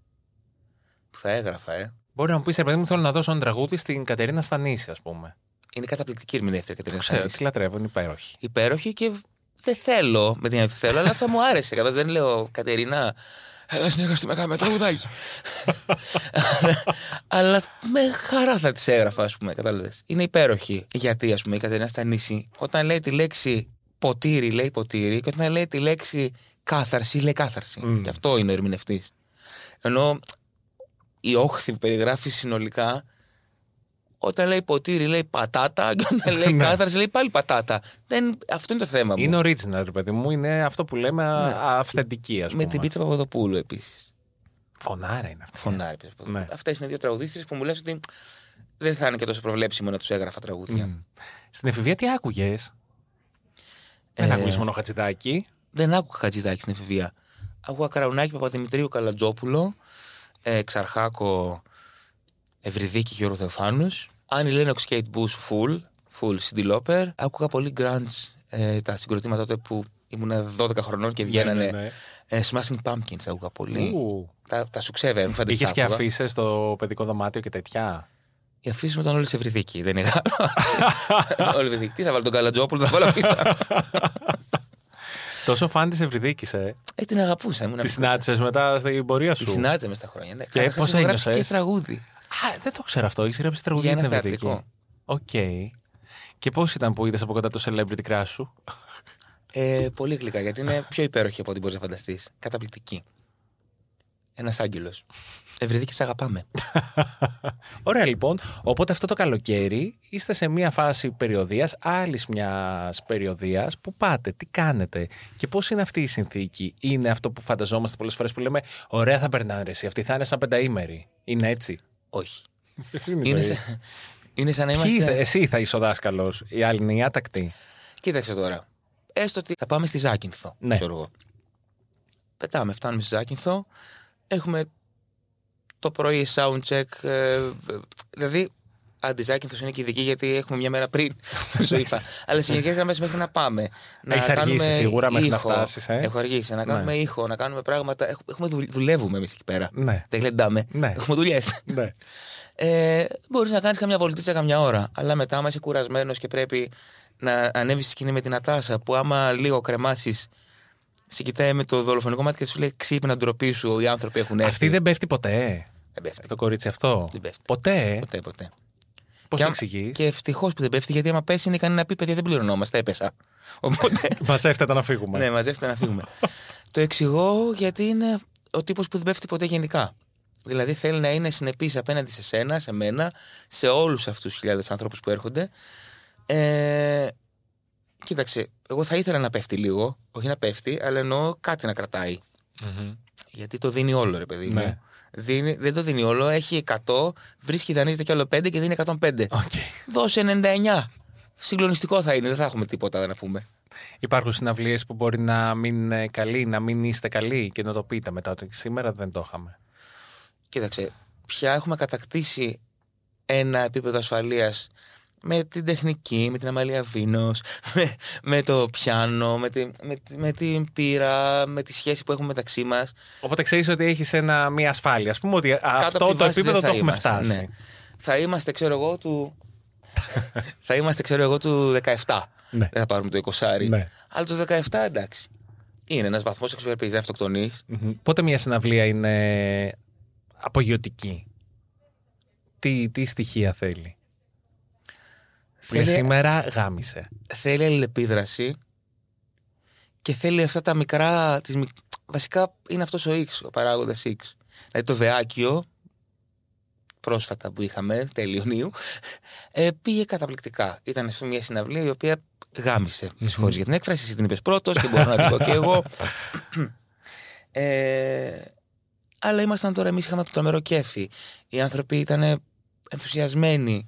που θα έγραφα, ε. Μπορεί να μου πεις, ρε παιδί μου, θέλω να δώσω ένα τραγούδι στην Κατερίνα Στανίση, ας πούμε. Είναι καταπληκτική ερμηνεύτρια Κατερίνα Ξέρω, Στανίση. τη λατρεύω, είναι υπέροχη. Υπέροχη και δεν θέλω με την έννοια ότι θέλω, αλλά θα μου άρεσε. Κατά δεν λέω Κατερίνα, έλα συνεργαστούμε με κάνουμε τραγουδάκι. αλλά με χαρά θα τη έγραφα, ας πούμε, κατάλαβες. Είναι υπέροχη. Γιατί, ας πούμε, η Κατερίνα Στανίση, όταν λέει τη λέξη ποτήρι, λέει ποτήρι, και όταν λέει τη λέξη κάθαρση, λέει κάθαρση. Μμ. Και αυτό είναι ο ερμηνευτής. Ενώ η όχθη που περιγράφει συνολικά, όταν λέει ποτήρι λέει πατάτα [LAUGHS] και όταν λέει Ναι. κάθαρση λέει πάλι πατάτα. Δεν, αυτό είναι το θέμα μου. Είναι original, ρε παιδί μου. Είναι αυτό που λέμε α- Ναι. αυθεντική, ας πούμε. Με την πίτσα Παπαδοπούλου επίσης. Φωνάρα είναι αυτή. Φωνάρι. πίτσα Παπαδοπούλου. Ναι. Αυτές είναι δύο τραγουδίστρε που μου λες ότι δεν θα είναι και τόσο προβλέψιμο να τους έγραφα τραγούδια. Μμ. Στην εφηβεία τι άκουγες; Ε, Δεν άκουγε μόνο χατζηδάκι. Δεν άκουγα χατζηδάκι στην εφηβεία. Άκουγα Καραουνάκη Παπαδημητρίου Καλατζόπουλο, ε, Ξαρχάκο Ευρυδίκη Γιώργο Θεοφάνου, Άννη Λένοξ Κέιτ Μπούς Φουλ, Φουλ Σιντιλόπερ. Άκουγα πολύ grunge ε, τα συγκροτήματα τότε που ήμουν 12 χρονών και βγαίνανε. Ναι, ναι, ναι. Ε, Smashing Pumpkins άκουγα πολύ. Ου. Τα, τα σουξέβε, μην Είχες φανταστείς και άκουγα. αφήσεις στο παιδικό δωμάτιο και τέτοια; Οι αφίσες μου ήταν όλες σε Ευρυδίκη, δεν είναι [LAUGHS] Όλοι Ευρυδίκη. Τι θα βάλω τον Καλατζόπουλο, θα βάλω αφίσα. [LAUGHS] Τόσο φαν της Ευρυδίκης, ε. ε, την αγαπούσα. Ήμουν Τη συνάντησες μετά στην πορεία Τη σου. συνάντησα μες στα χρόνια. Ναι. Και Καταρχάς πώς έχω γράψει ένιωσες; Και τραγούδι. Α, δεν το ξέρω αυτό. Έχει γράψει τραγούδι Για για την ένα Ευρυδίκη. θεατρικό. Οκ. Και πώς ήταν που είδες από κοντά το celebrity crush σου; Ε, πολύ γλυκά, γιατί είναι πιο υπέροχη από ό,τι μπορείς να φανταστείς. Καταπληκτική. Ένας άγγελος. Ευρυδίκη, σε αγαπάμε. [LAUGHS] Ωραία λοιπόν. Οπότε αυτό το καλοκαίρι είστε σε μια φάση περιοδίας, άλλης μιας περιοδίας που πάτε, τι κάνετε και πώς είναι αυτή η συνθήκη; Είναι αυτό που φανταζόμαστε πολλές φορές που λέμε ωραία θα περνάνε ρε εσύ, αυτή θα είναι σαν πενταήμερη. Είναι έτσι; Όχι. Είναι, είναι, σαν, είναι σαν να Ποιοι είμαστε. είστε, εσύ θα είσαι ο δάσκαλος, οι άλλοι είναι οι άτακτοι. Κοίταξε τώρα. Έστω ότι θα πάμε στη Ζάκυνθο. Ναι. Ξέρω εγώ. Πετάμε, φτάνουμε στη Ζάκυνθο. Έχουμε το πρωί soundcheck. Ε, δηλαδή, αντιζάκυνθο είναι και ειδική γιατί έχουμε μια μέρα πριν. [LAUGHS] Σου είπα. Αλλά σε γενικές γραμμές μέχρι να πάμε. Να Έχεις αργήσει κάνουμε σίγουρα μέχρι να ήχο. φτάσεις, ε; Έχω αργήσει. Να κάνουμε Ναι. ήχο, να κάνουμε πράγματα. Έχουμε, δουλ- δουλεύουμε εμείς εκεί πέρα. Ναι. Δεν γλεντάμε. Ναι. Έχουμε δουλειές. ναι. [LAUGHS] Ε, Μπορείς να κάνεις καμιά βολτίτσα καμιά ώρα. Αλλά μετά, άμα είσαι κουρασμένος και πρέπει να ανέβεις στη σκηνή με την Ατάσα, που άμα λίγο κρεμάσεις, σε κοιτάει με το δολοφονικό μάτι και σου λέει ξύπνα ντροπή σου, οι άνθρωποι έχουν έρθει. Αυτή δεν πέφτει ποτέ. Δεν πέφτει. Το κορίτσι αυτό; Δεν πέφτει. Ποτέ. Ποτέ, ποτέ. Πώς Και το άμα- εξηγείς; Και ευτυχώς που δεν πέφτει, γιατί άμα πέσει είναι ικανή να πει: Παιδιά, δεν πληρωνόμαστε, έπεσα. Οπότε. [LAUGHS] Μα έφτατα να φύγουμε. ναι, μαζεύτε να φύγουμε. το εξηγώ γιατί είναι ο τύπος που δεν πέφτει ποτέ γενικά. Δηλαδή θέλει να είναι συνεπής απέναντι σε σένα, σε μένα, σε όλους αυτούς τους χιλιάδες ανθρώπους που έρχονται. Ε, κοίταξε, εγώ θα ήθελα να πέφτει λίγο, όχι να πέφτει, αλλά εννοώ κάτι να κρατάει. Μμμ. Γιατί το δίνει όλο, ρε παιδί μου. Ναι. Δίνει, δεν το δίνει όλο, έχει 100, βρίσκει, δανείζεται κι άλλο 5 και δίνει 105. Οκ. Δώσε 99. Συγκλονιστικό θα είναι, δεν θα έχουμε τίποτα να πούμε. Υπάρχουν συναυλίες που μπορεί να μην είναι καλοί, να μην είστε καλοί και να το πείτε μετά. Ότι σήμερα δεν το είχαμε. Κοίταξε, πια έχουμε κατακτήσει ένα επίπεδο ασφαλείας με την τεχνική, με την Αμαλία Βίνος, [LAUGHS] με, με το πιάνο, με, τη, με, τη- με την πύρα, με τη σχέση που έχουμε μεταξύ μας. Οπότε ξέρεις ότι έχεις μια ασφάλεια. Α πούμε ότι Κάτω από αυτό τη το βάση επίπεδο δεν το θα έχουμε είμαστε, φτάσει. ναι. Θα είμαστε, ξέρω εγώ, του... [LAUGHS] θα είμαστε, ξέρω εγώ, του 17. Ναι. Δεν θα πάρουμε το 20. Ναι. Αλλά το 17 εντάξει. Είναι ένας βαθμός εξωπερπής, δεν αυτοκτονείς. Μμμ. Πότε μια συναυλία είναι απογειωτική; Τι, τι στοιχεία θέλει; Που είναι Θέλει- σήμερα γάμισε. θέλει αλληλεπίδραση και θέλει αυτά τα μικρά. Τις, μικ- βασικά είναι αυτός ο X, ο παράγοντας X. Δηλαδή το Βεάκιο, πρόσφατα που είχαμε, τέλη Ιουνίου, ε, πήγε καταπληκτικά. Ήταν σε μια συναυλία η οποία γάμισε. Με συγχωρείς για την έκφραση, εσύ την είπες πρώτος και μπορώ να την πω και εγώ. [LAUGHS] Ε, αλλά ήμασταν τώρα, εμείς είχαμε τρομερό κέφι. Οι άνθρωποι ήταν ενθουσιασμένοι.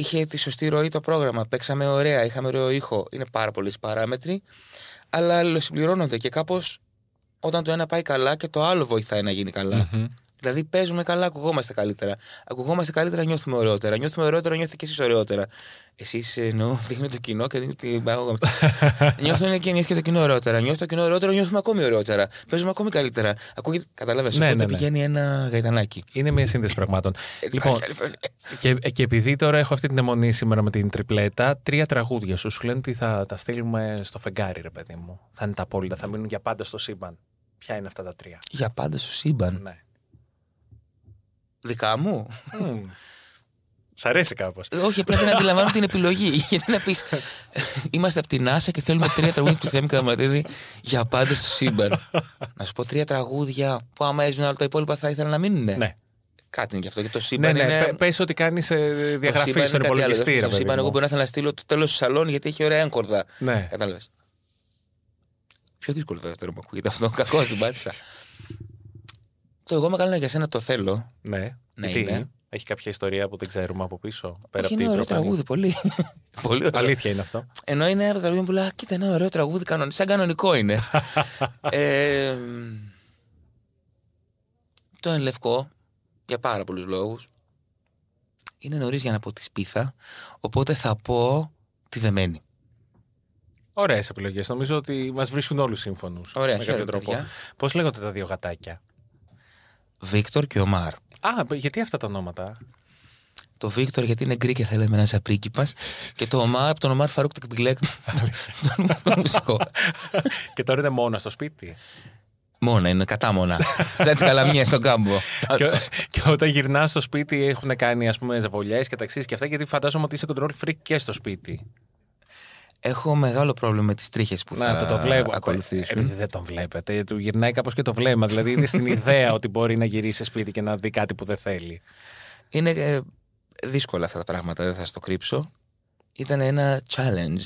Είχε τη σωστή ροή το πρόγραμμα. Παίξαμε ωραία, είχαμε ωραίο ήχο. Είναι πάρα πολλέ παράμετροι. Αλλά αλληλοσυμπληρώνονται και κάπως όταν το ένα πάει καλά και το άλλο βοηθάει να γίνει καλά. Μμμ. Δηλαδή παίζουμε καλά, ακουγόμαστε καλύτερα. Ακουγόμαστε καλύτερα, νιώθουμε ωραιότερα. Νιώθουμε ωραιότερα, νιώθει και εσείς ωραιότερα. Εσείς εννοώ, [LAUGHS] δείχνει το κοινό και δείχνει την παράγωγα. [LAUGHS] Νιώθουν και νιώθει και το κοινό ωραιότερα. Νιώθει το κοινό ωραιότερα, νιώθουμε ακόμη ωραιότερα. Παίζουμε ακόμη καλύτερα. Ακούγεται, καταλαβες, Ναι, οπότε ναι, ναι. πηγαίνει ένα γαϊτανάκι. Είναι μια σύνδεση πραγμάτων. λοιπόν, και, και επειδή τώρα έχω αυτή την αιμονή σήμερα με την τριπλέτα, τρία τραγούδια σου σου λένε ότι θα τα στείλουμε στο φεγγάρι, ρε παιδί μου. Θα είναι τα απόλυτα, θα μείνουν για πάντα στο σύμπαν. Ποια είναι αυτά τα τρία; Για πάντα στο σύμπαν. Ναι. Δικά μου. Μμμ. Σ' αρέσει κάπως. Όχι, απλά δεν αντιλαμβάνω την επιλογή. Γιατί να πεις. Είμαστε από την NASA και θέλουμε τρία τραγούδια του Θέμη Καραματίδη για πάντα στο σύμπαν. να σου πω τρία τραγούδια που άμα έσβηναν όλα τα υπόλοιπα θα ήθελα να μείνουν. Ναι. Κάτι είναι γι' αυτό. Γιατί το Ναι, σύμπαν ναι, είναι. πε- πες ότι κάνεις ε, το διαγραφή σύμπαν στον είναι κάτι άλλο. υπολογιστή, ρε Το παιδί σύμπαν, εγώ μου. μπορεί να θέλω να στείλω το τέλος του σαλόνι γιατί έχει ωραία έγκορδα. Ναι. Κατάλαβες. Πιο δύσκολο βέβαια τώρα που ακούγεται αυτό. Κακό την πάτησα. Το εγώ μεγάλο για σένα το θέλω. Ναι. Ναι, Γιατί; είναι. έχει κάποια ιστορία που δεν ξέρουμε από πίσω. Πέρα Όχι, από είναι την ωραίο προφανή. τραγούδι, πολύ. [LAUGHS] πολύ ωραίο. Αλήθεια είναι αυτό. Ενώ είναι από τα τραγούδια που λέω, κοίτα, ένα ωραίο τραγούδι, κανονι... σαν κανονικό είναι. [LAUGHS] ε, το εν λευκό, για πάρα πολλούς λόγους, είναι νωρίς για να πω τη σπίθα, οπότε θα πω τη δεμένη. Ωραίες επιλογές. Νομίζω ότι μας βρίσκουν όλους σύμφωνους. Ωραία, με κάποιο χαίρομαι, τρόπο. παιδιά. Πώς λέγονται τα δύο γατάκια; Βίκτορ και Ομάρ. Α, γιατί αυτά τα ονόματα; Το Βίκτορ γιατί είναι γκρι και θέλει να είναι πρίγκιπας και το Ομάρ από τον Ομάρ Φαρούκ Τεκμπιλέκ, [LAUGHS] [LAUGHS] τον, τον μουσικό. [LAUGHS] και τώρα είναι μόνα στο σπίτι. Μόνα είναι, κατάμονα. Σαν τις καλαμιές στον κάμπο. και, και όταν γυρνάς στο σπίτι έχουν κάνει ας πούμε ζαβολιές και αταξίες και αυτά γιατί φαντάζομαι ότι είσαι control freak και στο σπίτι. Έχω μεγάλο πρόβλημα με τις τρίχες που θα Να το, το βλέπω. ακολουθήσουν. Επειδή δεν τον βλέπετε, του γυρνάει κάπως και το βλέμμα. Δηλαδή είναι στην ιδέα [LAUGHS] ότι μπορεί να γυρίσει σπίτι και να δει κάτι που δεν θέλει. Είναι ε, δύσκολα αυτά τα πράγματα, δεν θα στο κρύψω. Ήταν ένα challenge.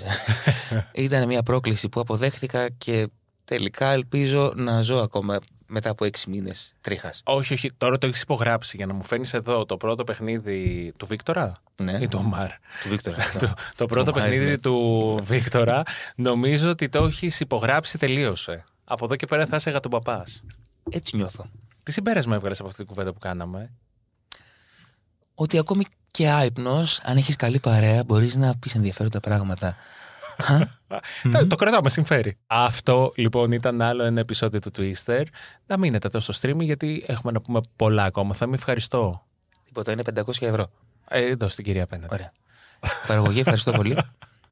[LAUGHS] Ήταν μια πρόκληση που αποδέχτηκα και τελικά ελπίζω να ζω ακόμα μετά από έξι μήνες τρίχας. Όχι, όχι. Τώρα το έχεις υπογράψει για να μου φέρνεις εδώ το πρώτο παιχνίδι του Βίκτορα Ναι. ή του Ομάρ; Του Βίκτορα [LAUGHS] αυτό. το, το πρώτο Ομάρ, παιχνίδι ναι. του Βίκτορα νομίζω ότι το έχεις υπογράψει, τελείωσε. Από εδώ και πέρα θα είσαι γατοπαπά. Έτσι νιώθω. Τι συμπέρασμα έβγαλες από αυτή την κουβέντα που κάναμε; Ότι ακόμη και άϊπνος, αν έχεις καλή παρέα, μπορείς να πεις ενδιαφέροντα πράγματα. Τα- Το κρατάω, με συμφέρει. Αυτό λοιπόν ήταν άλλο ένα επεισόδιο του Twister. Να μείνετε εδώ στο stream γιατί έχουμε να πούμε πολλά ακόμα. Θα με ευχαριστώ. Δεν Τίποτα, είναι 500 ευρώ. Ε, δώσ' την κυρία απέναντι. Ωραία. Παραγωγή, ευχαριστώ πολύ. [LAUGHS]